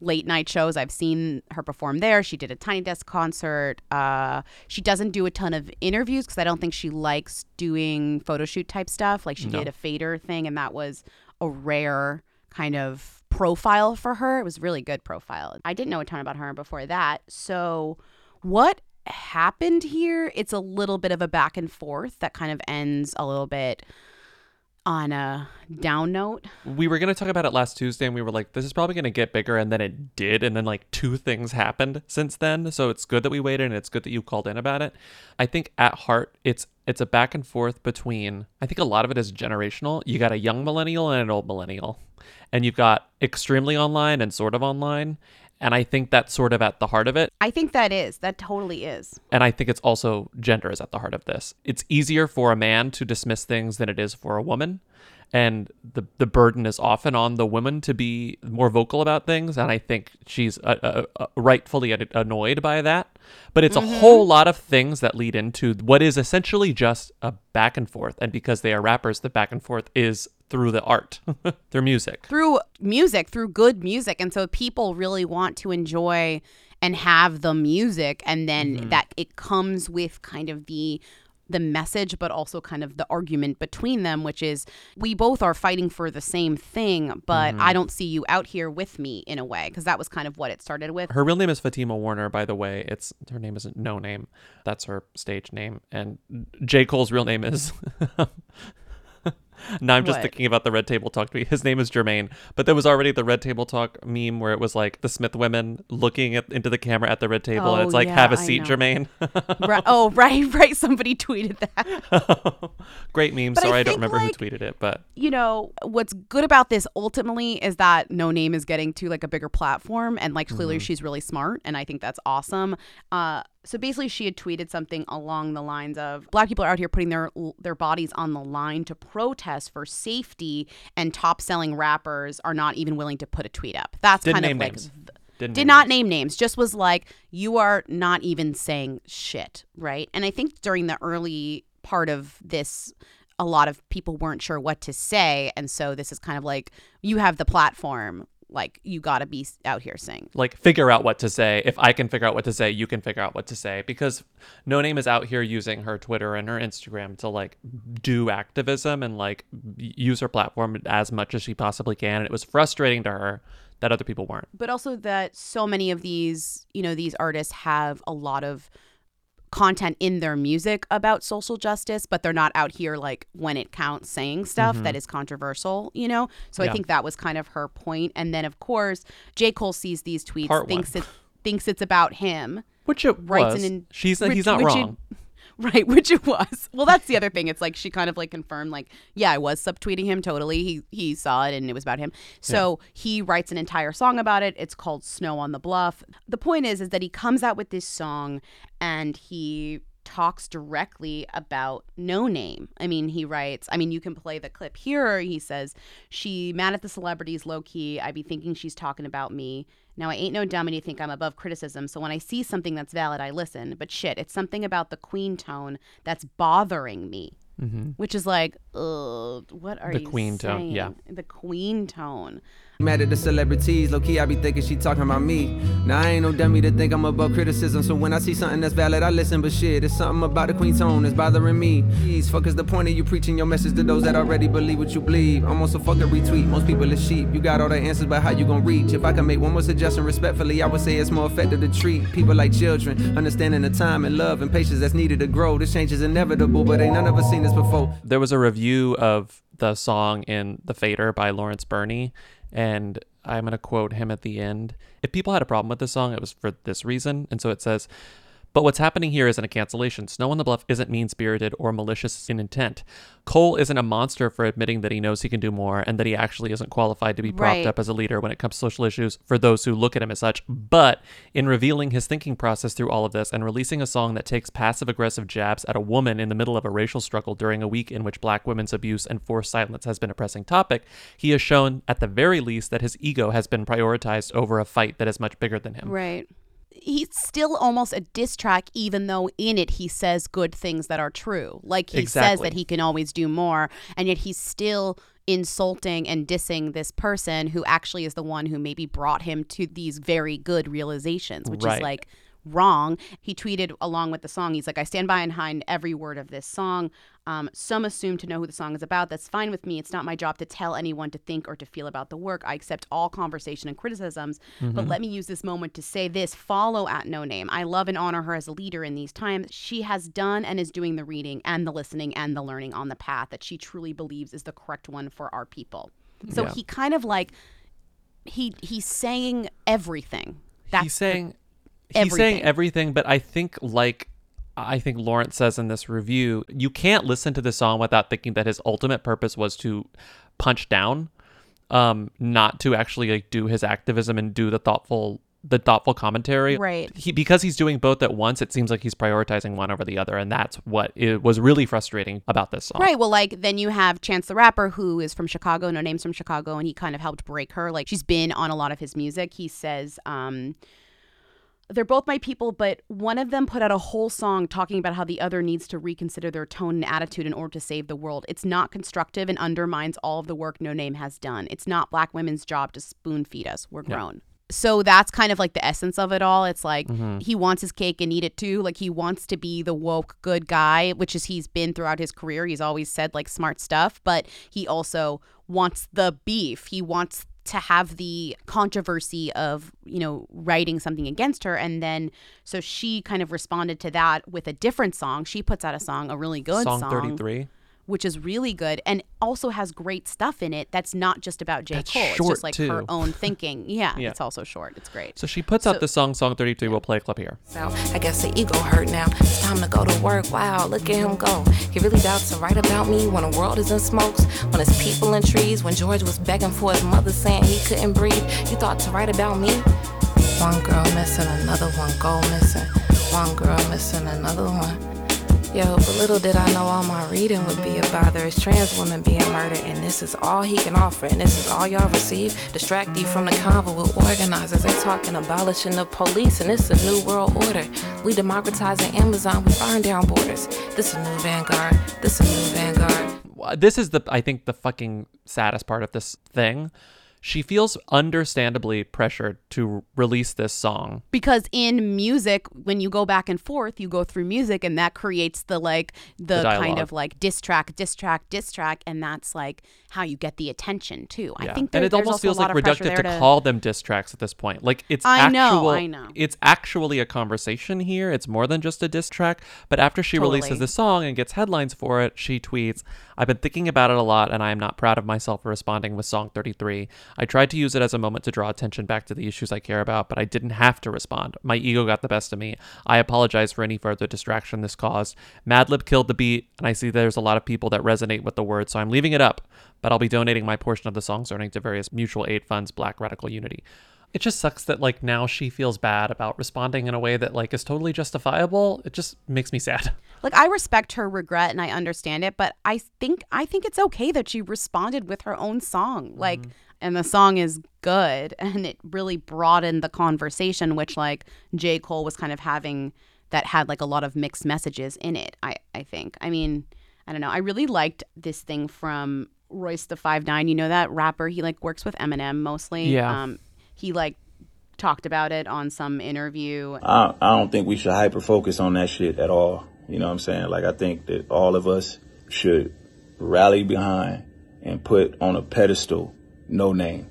late night shows. I've seen her perform there. She did a Tiny Desk concert. Uh, she doesn't do a ton of interviews because I don't think she likes doing photo shoot type stuff. Like she
No.
did a fader thing, and that was a rare kind of profile for her. It was really good profile. I didn't know a ton about her before that. So, what happened here? It's a little bit of a back and forth that kind of ends a little bit on a down note.
We were going to talk about it last Tuesday and we were like, this is probably going to get bigger. And then it did. And then like two things happened since then. So it's good that we waited and it's good that you called in about it. I think at heart, it's it's a back and forth between I think a lot of it is generational. You got a young millennial and an old millennial. And you've got extremely online and sort of online. And I think that's sort of at the heart of it.
I think that is. That totally is.
And I think it's also gender is at the heart of this. It's easier for a man to dismiss things than it is for a woman. And the, the burden is often on the woman to be more vocal about things. And I think she's uh, uh, uh, rightfully annoyed by that. But it's
Mm-hmm.
a whole lot of things that lead into what is essentially just a back and forth. And because they are rappers, the back and forth is through the art, through music.
Through music, through good music. And so people really want to enjoy and have the music and then
Mhm.
that it comes with kind of the the message but also kind of the argument between them which is we both are fighting for the same thing but
Mhm.
I don't see you out here with me in a way because that was kind of what it started with.
Her real name is Fatima Warner, by the way. It's her name isn't No Name. That's her stage name. And J. Cole's real name is. now I'm just
What?
thinking about the Red Table Talk tweet. His name is Jermaine, but there was already the Red Table Talk meme where it was like the Smith women looking at, into the camera at the Red Table, and
Oh,
it's like,
yeah,
"Have a seat. Jermaine."
right, oh, right, right. Somebody tweeted that.
Great meme.
But
Sorry, I, don't remember
like,
who tweeted it, but
you know, what's good about this ultimately is that No Name is getting to like a bigger platform and like clearly
Mhm.
she's really smart and I think that's awesome. Uh so basically she had tweeted something along the lines of black people are out here putting their their bodies on the line to protest for safety and top selling rappers are not even willing to put a tweet up. That's
Didn't
kind of like
names. Didn't
did
name
not
names.
name names just was like you are not even saying shit right and i think during the early part of this a lot of people weren't sure what to say and so this is kind of like you have the platform like you got to be out here saying
like figure out what to say. If I can figure out what to say, you can figure out what to say. Because No Name is out here using her Twitter and her Instagram to like do activism and like use her platform as much as she possibly can. And it was frustrating to her that other people weren't.
but also that so many of these you know these artists have a lot of content in their music about social justice but they're not out here like when it counts saying stuff
Mhm.
that is controversial you know so i think that was kind of her point. and then of course j cole sees these tweets
Part
thinks
one.
it thinks it's about him
Which it
writes
was.
an in-
She's
which-
he's not
which it-
wrong.
Right, which it was. Well, that's the other thing. It's like she kind of like confirmed, like, yeah, I was subtweeting him totally. He he saw it and it was about him. So he writes an entire song about it. It's called Snow on the Bluff. The point is, is that he comes out with this song and he talks directly about no name. I mean, he writes, I mean, you can play the clip here. He says, She mad at the celebrities low key. I'd be thinking she's talking about me. Now, I ain't no dummy to think I'm above criticism, so when I see something that's valid, I listen. But shit, it's something about the queen tone that's bothering me.
Mhm.
Which is like, what are
The
you
queen tone, yeah.
The queen tone.
Mad at the celebrities, low key I be thinking she talking about me. Now I ain't no dummy to think I'm above criticism, so when I see something that's valid, I listen. But shit, it's something about the queen tone that's bothering me. Please, fuck is the point of you preaching your message to those that already believe what you believe? Almost a fucking retweet. Most people is sheep. You got all the answers, but how you gonna reach? If I can make one more suggestion respectfully, I would say it's more effective to treat people like children, understanding the time and love and patience that's needed to grow. This change is inevitable, but ain't none of us seen this before.
There was a review of the song in The Fader by Lawrence Burney, and I'm going to quote him at the end. If people had a problem with this song, it was for this reason. And so it says, but what's happening here isn't a cancellation. Snow on the Bluff isn't mean spirited or malicious in intent. Cole isn't a monster for admitting that he knows he can do more and that he actually isn't qualified to be propped
Right.
up as a leader when it comes to social issues for those who look at him as such. But in revealing his thinking process through all of this and releasing a song that takes passive aggressive jabs at a woman in the middle of a racial struggle during a week in which black women's abuse and forced silence has been a pressing topic, he has shown, at the very least, that his ego has been prioritized over a fight that is much bigger than him.
Right. He's still almost a diss track, even though in it he says good things that are true. Like he says that he can always do more, and yet he's still insulting and dissing this person who actually is the one who maybe brought him to these very good realizations, which
Right.
is like wrong. He tweeted along with the song, he's like, I stand by and behind every word of this song. Um, some assume to know who the song is about. That's fine with me. It's not my job to tell anyone to think or to feel about the work. I accept all conversation and criticisms, but
Mhm.
let me use this moment to say this follow at No Name. I love and honor her as a leader in these times. She has done and is doing the reading and the listening and the learning on the path that she truly believes is the correct one for our people. So
Yeah.
he kind of like he he's saying everything. That's
he's
the-
saying he's saying
everything.
everything, but I think like I think Lawrence says in this review, you can't listen to the song without thinking that his ultimate purpose was to punch down, um, not to actually like do his activism and do the thoughtful the thoughtful commentary.
Right.
He because he's doing both at once, it seems like he's prioritizing one over the other, and that's what it was really frustrating about this song.
Right. Well, like then you have Chance the Rapper, who is from Chicago, no name's from Chicago, and he kind of helped break her. Like she's been on a lot of his music. He says, um, they're both my people, but one of them put out a whole song talking about how the other needs to reconsider their tone and attitude in order to save the world. It's not constructive and undermines all of the work No Name has done. It's not black women's job to spoon feed us. We're
Yeah.
grown. So that's kind of like the essence of it all. It's like
Mhm.
he wants his cake and eat it too. Like he wants to be the woke good guy, which is he's been throughout his career. He's always said like smart stuff, but he also wants the beef. He wants to have the controversy of, you know, writing something against her and then so she kind of responded to that with a different song. She puts out a song, a really good
Song
song.
33.
Which is really good and also has great stuff in it that's not just about J.
That's
Cole. It's just like her own thinking. Yeah,
Yeah.
it's also short. It's great.
So she puts out the song Song 33. We'll play a clip here.
out. I guess the ego hurt now. It's time to go to work. Wow, look at him go. He really doubts to write about me when the world is in smokes, when it's people in trees, when George was begging for his mother saying he couldn't breathe. You thought to write about me? One girl missing, another one go missing. One girl missing, another one. Yo, but little did I know all my reading would be about there is trans women being murdered, and this is all he can offer, and this is all y'all receive. Distract you from the convo with organizers. They talking abolishing the police, and it's a new world order. We democratizing Amazon, we burn down borders. This is a new vanguard. This is a new vanguard.
This is the I think the fucking saddest part of this thing. She feels understandably pressured to release this song.
because in music when you go back and forth you go through music and that creates the like the,
The
kind of like diss track diss track diss track and that's like how you get the attention too i
Yeah.
think there,
and it almost
also
feels like reductive to,
to
call them diss tracks at this point. Like it's
I know, I know.
It's actually a conversation here. It's more than just a diss track. But after she releases the song and gets headlines for it, she tweets, "I've been thinking about it a lot, and I am not proud of myself for responding with song 33. I tried to use it as a moment to draw attention back to the issues I care about, but I didn't have to respond. My ego got the best of me. I apologize for any further distraction this caused. Madlib killed the beat, and I see there's a lot of people that resonate with the words, so I'm leaving it up. But I'll be donating my portion of the song's earnings to various mutual aid funds, Black Radical Unity." It just sucks that like now she feels bad about responding in a way that like is totally justifiable. It just makes me sad.
like i respect her regret and i understand it but i think i think it's okay that she responded with her own song mm-hmm. like and the song is good and it really broadened the conversation which like j cole was kind of having that had like a lot of mixed messages in it i i think i mean i don't know i really liked this thing from royce the five nine you know that rapper he like works with eminem mostly
Yeah.
um he like talked about it on some interview
I, I don't think we should hyper focus on that shit at all. You know what I'm saying? Like, I think that all of us should rally behind and put on a pedestal no name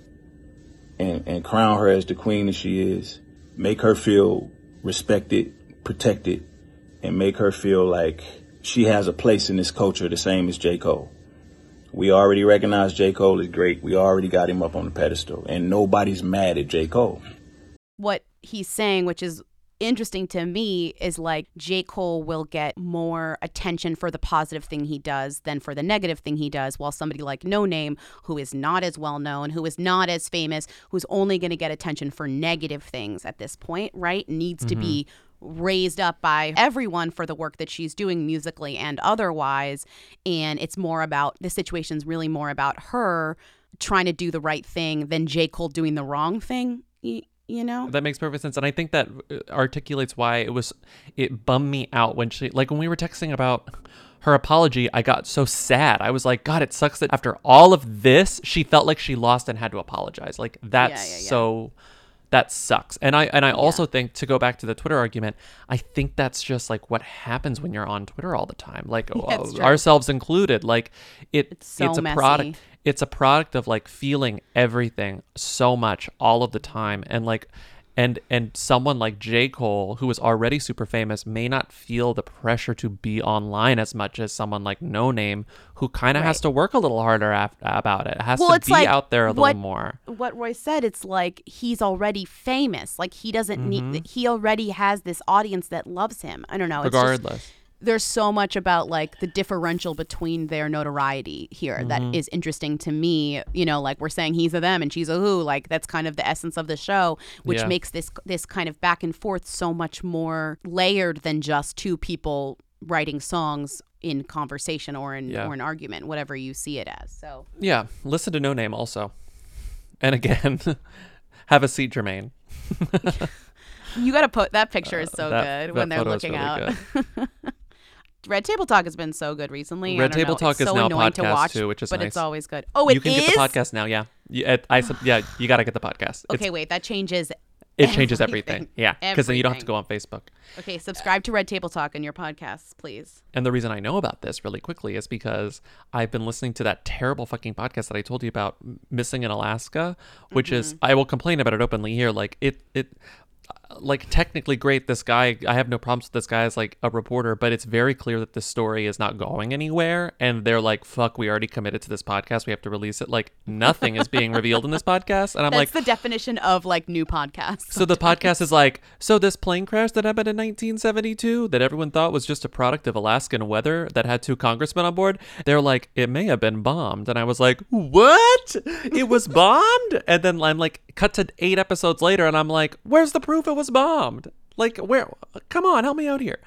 and, and crown her as the queen that she is. Make her feel respected, protected, and make her feel like she has a place in this culture the same as J. Cole. We already recognize J. Cole is great. We already got him up on the pedestal, and nobody's mad at J. Cole.
what he's saying, which is interesting to me, is like J. Cole will get more attention for the positive thing he does than for the negative thing he does, while somebody like No Name, who is not as well known, who is not as famous, who's only going to get attention for negative things at this point, right? Needs to be mm-hmm. Raised up by everyone for the work that she's doing musically and otherwise. And it's more about the situation's really more about her trying to do the right thing than J. Cole doing the wrong thing. y- You know?
That makes perfect sense, and I think that uh, articulates why it was. It bummed me out when she, like, when we were texting about her apology. I got so sad. I was like, God, it sucks that after all of this, she felt like she lost and had to apologize. Like that's
yeah, yeah.
so. That sucks. And I and I also think to go back to the Twitter argument, I think that's just like what happens when you're on Twitter all the time, like
Yeah, oh,
it's
true.
ourselves included. Like it, it's,
so
a
messy.
product. It's a product of like feeling everything so much all of the time, and like. And and someone like J. Cole, who is already super famous, may not feel the pressure to be online as much as someone like No Name, who kind of has to work a little harder af- about it. Has
well,
to be
like
out there a
what,
little more.
What Roy said, it's like he's already famous. Like he doesn't
Mhm.
need. He already has this audience that loves him. I don't know. It's just-
Regardless.
There's so much about like the differential between their notoriety here that
Mhm.
is interesting to me. You know, like we're saying he's a them and she's a who. Like that's kind of the essence of the show, which
Yeah.
makes this this kind of back and forth so much more layered than just two people writing songs in conversation or in
Yeah.
or an argument, whatever you see it as. So
Yeah, listen to No Name also. And again, have a seat, Jermaine.
you got to put that picture is so
Uh, that-
good when they're looking
really
out. Red Table Talk has been so good recently.
Red Table
know.
Talk
it's
is
so
now
annoying to
podcast
watch,
too, which is
but
nice.
it's always good. Oh, it
you can get the podcast now. Yeah, you, it, I yeah, you got to get the podcast. It's-
Okay, wait, that changes.
It changes everything. Yeah, because then you don't have to go on Facebook.
Okay, subscribe to Red Table Talk in your podcasts, please.
And the reason I know about this really quickly is because I've been listening to that terrible fucking podcast that I told you about, Missing in Alaska, which is
Mm-hmm.
I will complain about it openly here. Like it, it, like technically great. This guy, I have no problems with this guy as like a reporter, but it's very clear that this story is not going anywhere. And they're like, "Fuck, we already committed to this podcast. We have to release it." Like nothing is being revealed in this podcast, and I'm like,
That's
like,
the definition of like new podcast
so the podcast is like, so this plane crash that happened in 1972 that everyone thought was just a product of Alaskan weather that had two congressmen on board. They're like, it may have been bombed, and I was like, what? It was bombed? And then I'm like, cut to eight episodes later, and I'm like, where's the proof it was bombed? Like, where? Come on, help me out here.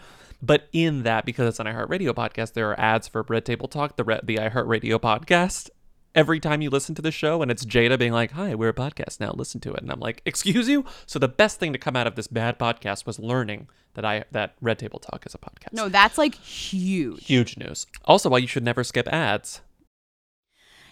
But in that, because it's an iHeartRadio podcast, there are ads for Red Table Talk, the the iHeartRadio podcast. Every time you listen to the show, and it's Jada being like, "Hi, we're a podcast now. Listen to it," and I'm like, "Excuse you." So the best thing to come out of this bad podcast was learning that I that Red Table Talk is a podcast.
no, that's like huge.
Huge news. Also, why you should never skip ads.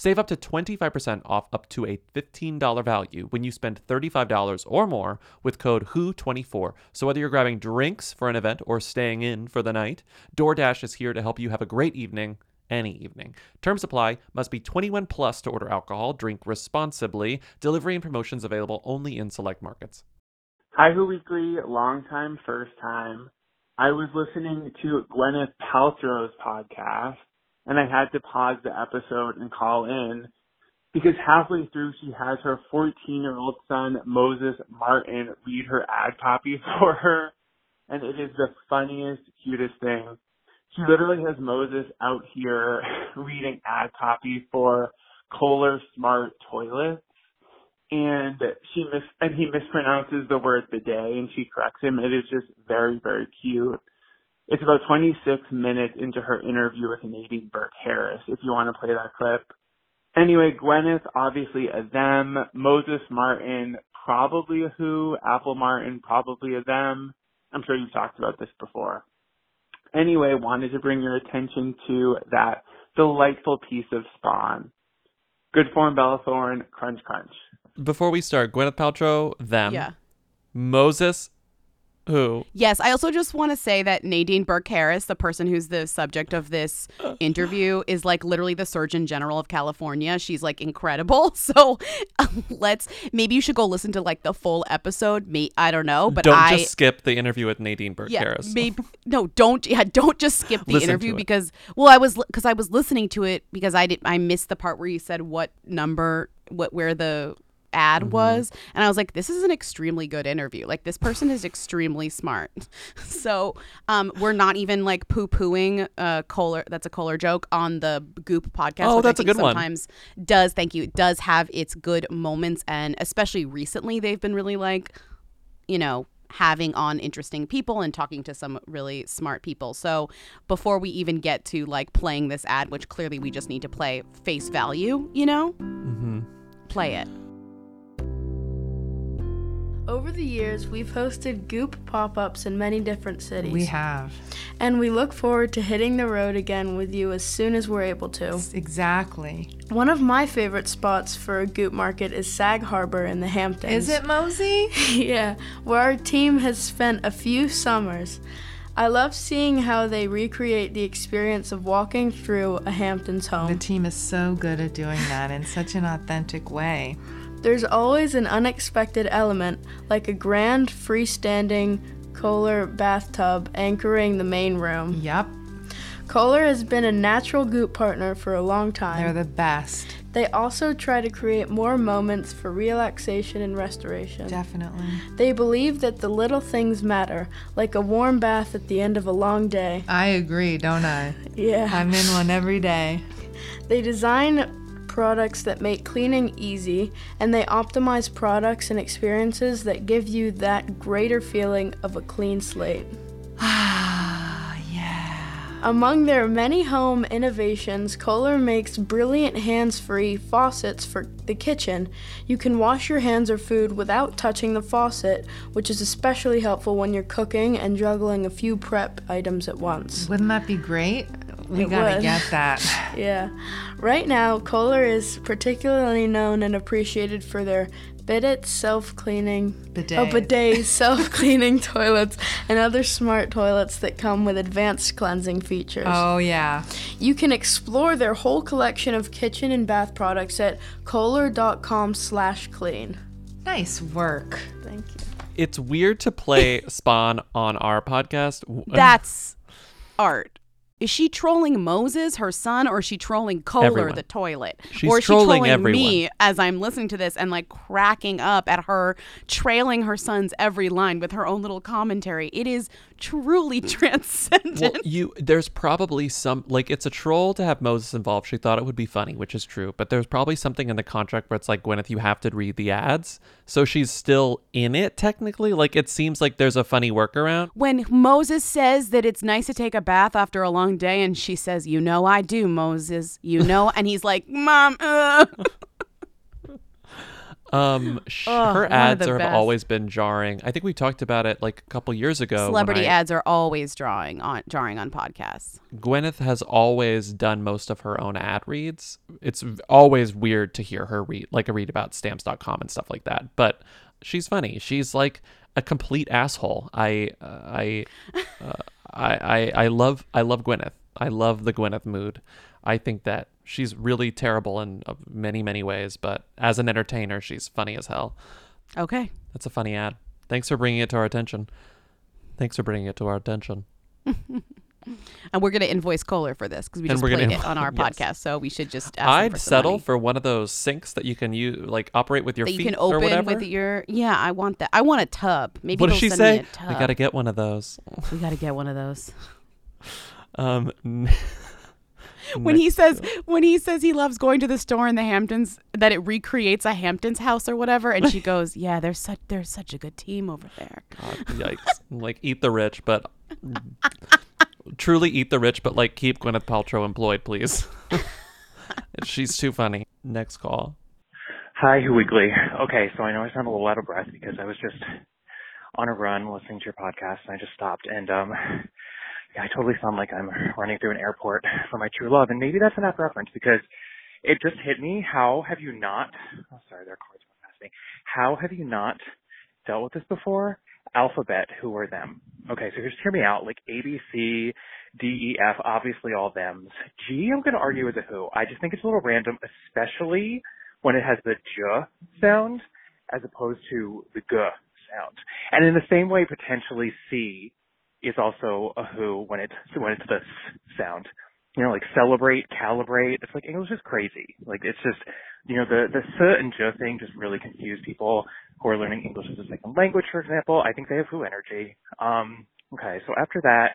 save up to 25% off up to a $15 value when you spend $35 or more with code WHO24. So whether you're grabbing drinks for an event or staying in for the night, DoorDash is here to help you have a great evening any evening. Terms apply. Must be 21 plus to order alcohol. Drink responsibly. Delivery and promotions available only in select markets.
Hi, Who Weekly, long time, first time. I was listening to Gwyneth Paltrow's podcast, and I had to pause the episode and call in because halfway through she has her 14-year-old son Moses Martin read her ad copy for her, and it is the funniest, cutest thing. She literally has Moses out here reading ad copy for Kohler Smart Toilets and she mis and he mispronounces the word bidet and she corrects him. It is just very, very cute. It's about 26 minutes into her interview with Nadine Burke Harris, if you want to play that clip. Anyway, Gwyneth, obviously a them. Moses Martin, probably a who. Apple Martin, probably a them. I'm sure you've talked about this before. Anyway, wanted to bring your attention to that delightful piece of Spawn. Good form, Bella Thorne, crunch, crunch.
Before we start, Gwyneth Paltrow, them.
Yeah.
Moses, Who?
Yes, I also just want to say that Nadine Burke Harris, the person who's the subject of this interview, is like literally the Surgeon General of California. She's like incredible. So um, let's maybe you should go listen to like the full episode. Me, I don't know, but
Don't
I
just skip the interview with Nadine Burke
yeah,
Harris.
maybe no, don't yeah, don't just skip the
Listen
interview because well, I was because I was listening to it because I did I missed the part where you said what number what where the ad
Mm-hmm.
was and I was like this is an extremely good interview like this person is extremely smart so um we're not even like poo pooing uh Kohler that's a Kohler joke on the Goop podcast
Oh,
which
that's
I
a good one.
sometimes does thank you does have its good moments and especially recently they've been really like you know, having on interesting people and talking to some really smart people. So before we even get to like playing this ad, which clearly we just need to play face value, you know,
Mm-hmm.
play it.
Over the years, we've hosted Goop pop ups in many different cities.
We have.
And we look forward to hitting the road again with you as soon as we're able to.
Exactly.
One of my favorite spots for a Goop market is Sag Harbor in the Hamptons.
Is it Mosey?
yeah, where our team has spent a few summers. I love seeing how they recreate the experience of walking through a Hamptons home.
The team is so good at doing that in such an authentic way.
There's always an unexpected element, like a grand freestanding Kohler bathtub anchoring the main room.
Yep.
Kohler has been a natural goop partner for a long time.
They're the best.
They also try to create more moments for relaxation and restoration.
Definitely.
They believe that the little things matter, like a warm bath at the end of a long day.
I agree, don't I?
Yeah.
I'm in one every day.
They design products that make cleaning easy, and they optimize products and experiences that give you that greater feeling of a clean slate.
Ah, yeah.
Among their many home innovations, Kohler makes brilliant hands free faucets for the kitchen. You can wash your hands or food without touching the faucet, which is especially helpful when you're cooking and juggling a few prep items at once.
Wouldn't that be great? We
It
gotta
would.
get that.
Yeah. Right now, Kohler is particularly known and appreciated for their bidet self-cleaning
Bidet.
oh, bidet self-cleaning toilets and other smart toilets that come with advanced cleansing features.
Oh, yeah.
You can explore their whole collection of kitchen and bath products at kohler.com slash clean.
Nice work.
Thank you.
It's weird to play Spawn on our podcast.
That's art. Is she trolling Moses, her son, or is she trolling Kohler,
Everyone.
the toilet?
She's
or is she
trolling
trolling
everyone.
me as I'm listening to this and like cracking up at her trailing her son's every line with her own little commentary? It is truly transcendent.
Well, you there's probably some like it's a troll to have Moses involved. She thought it would be funny, which is true, but there's probably something in the contract where it's like Gwyneth, you have to read the ads, so she's still in it technically. Like it seems like there's a funny workaround.
when Moses says that it's nice to take a bath after a long day, and she says, "You know I do, Moses. You know," and he's like, "Mom." Uh.
Um, sh-
Ugh,
her ads are, have
best.
always been jarring. I think we talked about it like a couple years ago.
Celebrity
I-
ads are always drawing on jarring on podcasts.
Gwyneth has always done most of her own ad reads. It's always weird to hear her read, like a read about stamps.com and stuff like that. But she's funny. She's like a complete asshole. I, uh, I, uh, I, I, I love, I love Gwyneth. I love the Gwyneth mood. I think that she's really terrible in uh, many, many ways, but as an entertainer, she's funny as hell.
Okay.
That's a funny ad. Thanks for bringing it to our attention. Thanks for bringing it to our attention.
And we're gonna invoice Kohler for this because we
And
just played it on our
yes.
podcast. So we should just. Ask
I'd
for
settle
money.
for one of those sinks that you can use, like operate with your
that you
feet
can
or
open
whatever.
with your. Yeah, I want that. I want a tub. Maybe
what does she
send
say? We gotta get one of those.
We gotta get one of those.
Um,
when he says when he says he loves going to the store in the Hamptons that it recreates a Hamptons house or whatever and she goes yeah there's such there's such a good team over there
God, yikes! like eat the rich, but truly eat the rich, but like keep Gwyneth Paltrow employed, please. She's too funny. Next call.
Hi, Weekly. Okay, so I know I sound a little out of breath because I was just on a run listening to your podcast and I just stopped and um yeah, I totally sound like I'm running through an airport for my true love and maybe that's enough reference because it just hit me. How have you not oh sorry, are cars going past me. How have you not dealt with this before? alphabet, who are them? Okay, so just hear me out. Like A, B, C, D, E, F, obviously all thems. G, I'm going to argue is a who. I just think it's a little random, especially when it has the j sound as opposed to the g sound. And in the same way, potentially C is also a who when it's when it's the sound. You know, like celebrate, calibrate. It's like English is crazy. Like it's just, you know, the the s and j thing just really confuse people who are learning English as a second language, for example. I think they have who energy. Um, okay, so after that,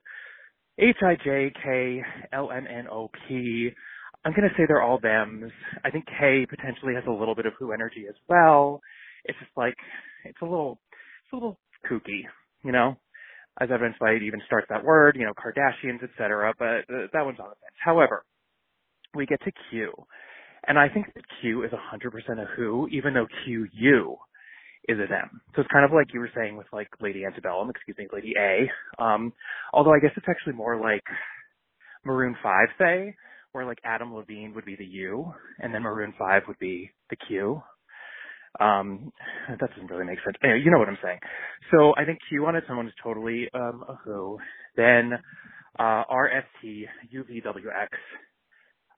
H I J K L N N O P. I'm gonna say they're all thems. I think K potentially has a little bit of who energy as well. It's just like it's a little it's a little kooky, you know, as evidenced by it even starts that word, you know, Kardashians, etc. But uh, that one's on the fence. However, we get to Q, and I think that Q is 100% a who, even though QU is a them. So it's kind of like you were saying with like Lady Antebellum, excuse me, Lady A. Um, although I guess it's actually more like Maroon 5 say, where like Adam Levine would be the U, and then Maroon 5 would be the Q. Um, that doesn't really make sense. Anyway, you know what I'm saying. So I think Q on its own is totally um, a who. Then uh, UVWX,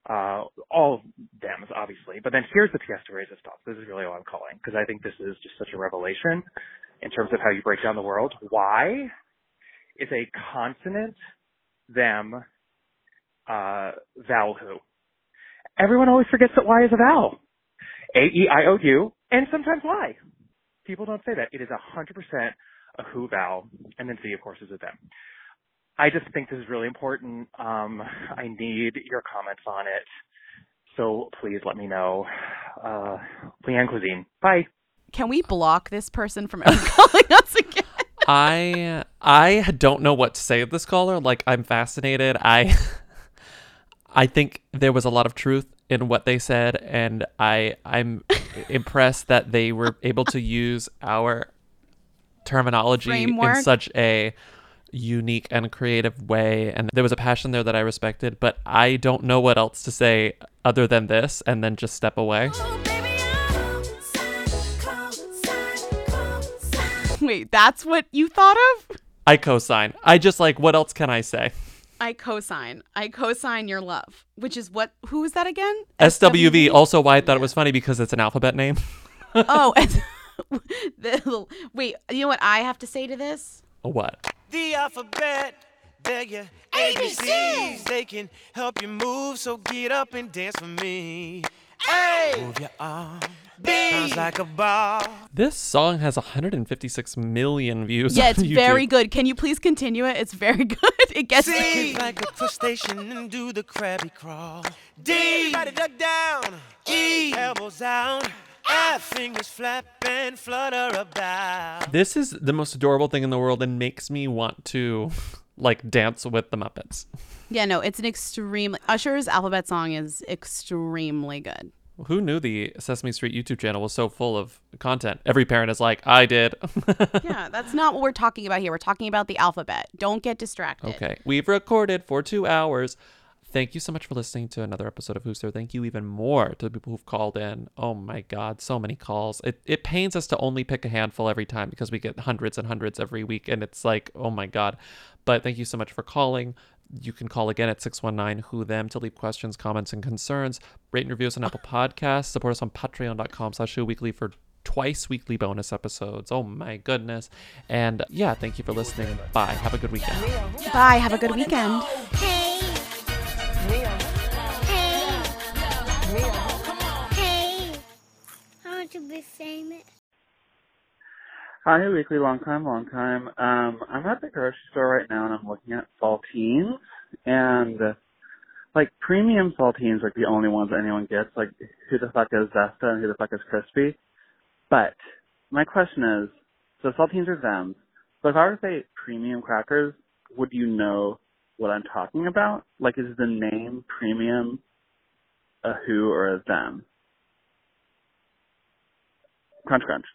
uh, all thems, obviously. But then here's the pièce de résistance. This is really all I'm calling because I think this is just such a revelation in terms of how you break down the world. Y is a consonant them uh, vowel who. Everyone always forgets that Y is a vowel. A E I O U and sometimes Y. People don't say that. It is a hundred percent a who vowel, and then Z of course is a them. I just think this is really important. Um, I need your comments on it. So please let me know. Uh, Leanne Cuisine. Bye.
Can we block this person from ever calling us again?
I I don't know what to say of this caller. Like I'm fascinated. I I think there was a lot of truth in what they said and I I'm impressed that they were able to use our terminology
Framework.
in such a unique and creative way and there was a passion there that I respected but I don't know what else to say other than this and then just step away.
Wait, that's what you thought of?
I co-sign. I just like what else can I say?
I cosign. I cosign your love, which is what? Who is that again?
SWV also why I thought it was funny because it's an alphabet name.
oh, and the, wait. You know what I have to say to this?
what?
The alphabet, they're your ABCs. They can help you move, so get up and dance for me. Hey, move your arm, bounce like a ball.
This song has 156 million views.
Yeah,
on
it's
YouTube.
very good. Can you please continue it? It's very good. It gets
C like a crustacean and do the crabby crawl. D, body duck down. E, elbows out. F, fingers flap and flutter about.
This is the most adorable thing in the world and makes me want to like dance with the Muppets.
Yeah, no, it's an extremely Usher's alphabet song is extremely good.
Who knew the Sesame Street YouTube channel was so full of content? Every parent is like, I did.
yeah, that's not what we're talking about here. We're talking about the alphabet. Don't get distracted.
Okay. We've recorded for two hours. Thank you so much for listening to another episode of Who's There. Thank you even more to the people who've called in. Oh my God, so many calls. It, it pains us to only pick a handful every time because we get hundreds and hundreds every week. And it's like, oh my God. But thank you so much for calling. You can call again at 619 Who Them to leave questions, comments, and concerns. Rate and review us on Apple Podcasts. Support us on patreon.com slash Who weekly for twice weekly bonus episodes. Oh my goodness. And yeah, thank you for listening. Bye. Have a good weekend.
Bye. Have a good weekend.
Hey, I want to be famous.
Hi, Weekly, long time, long time. Um, I'm at the grocery store right now and I'm looking at saltines and like premium saltines are the only ones that anyone gets. Like who the fuck is Zesta and who the fuck is Krispy? But my question is, so saltines are them. So if I were to say premium crackers, would you know what I'm talking about? Like is the name premium a who or a them? Crunch crunch.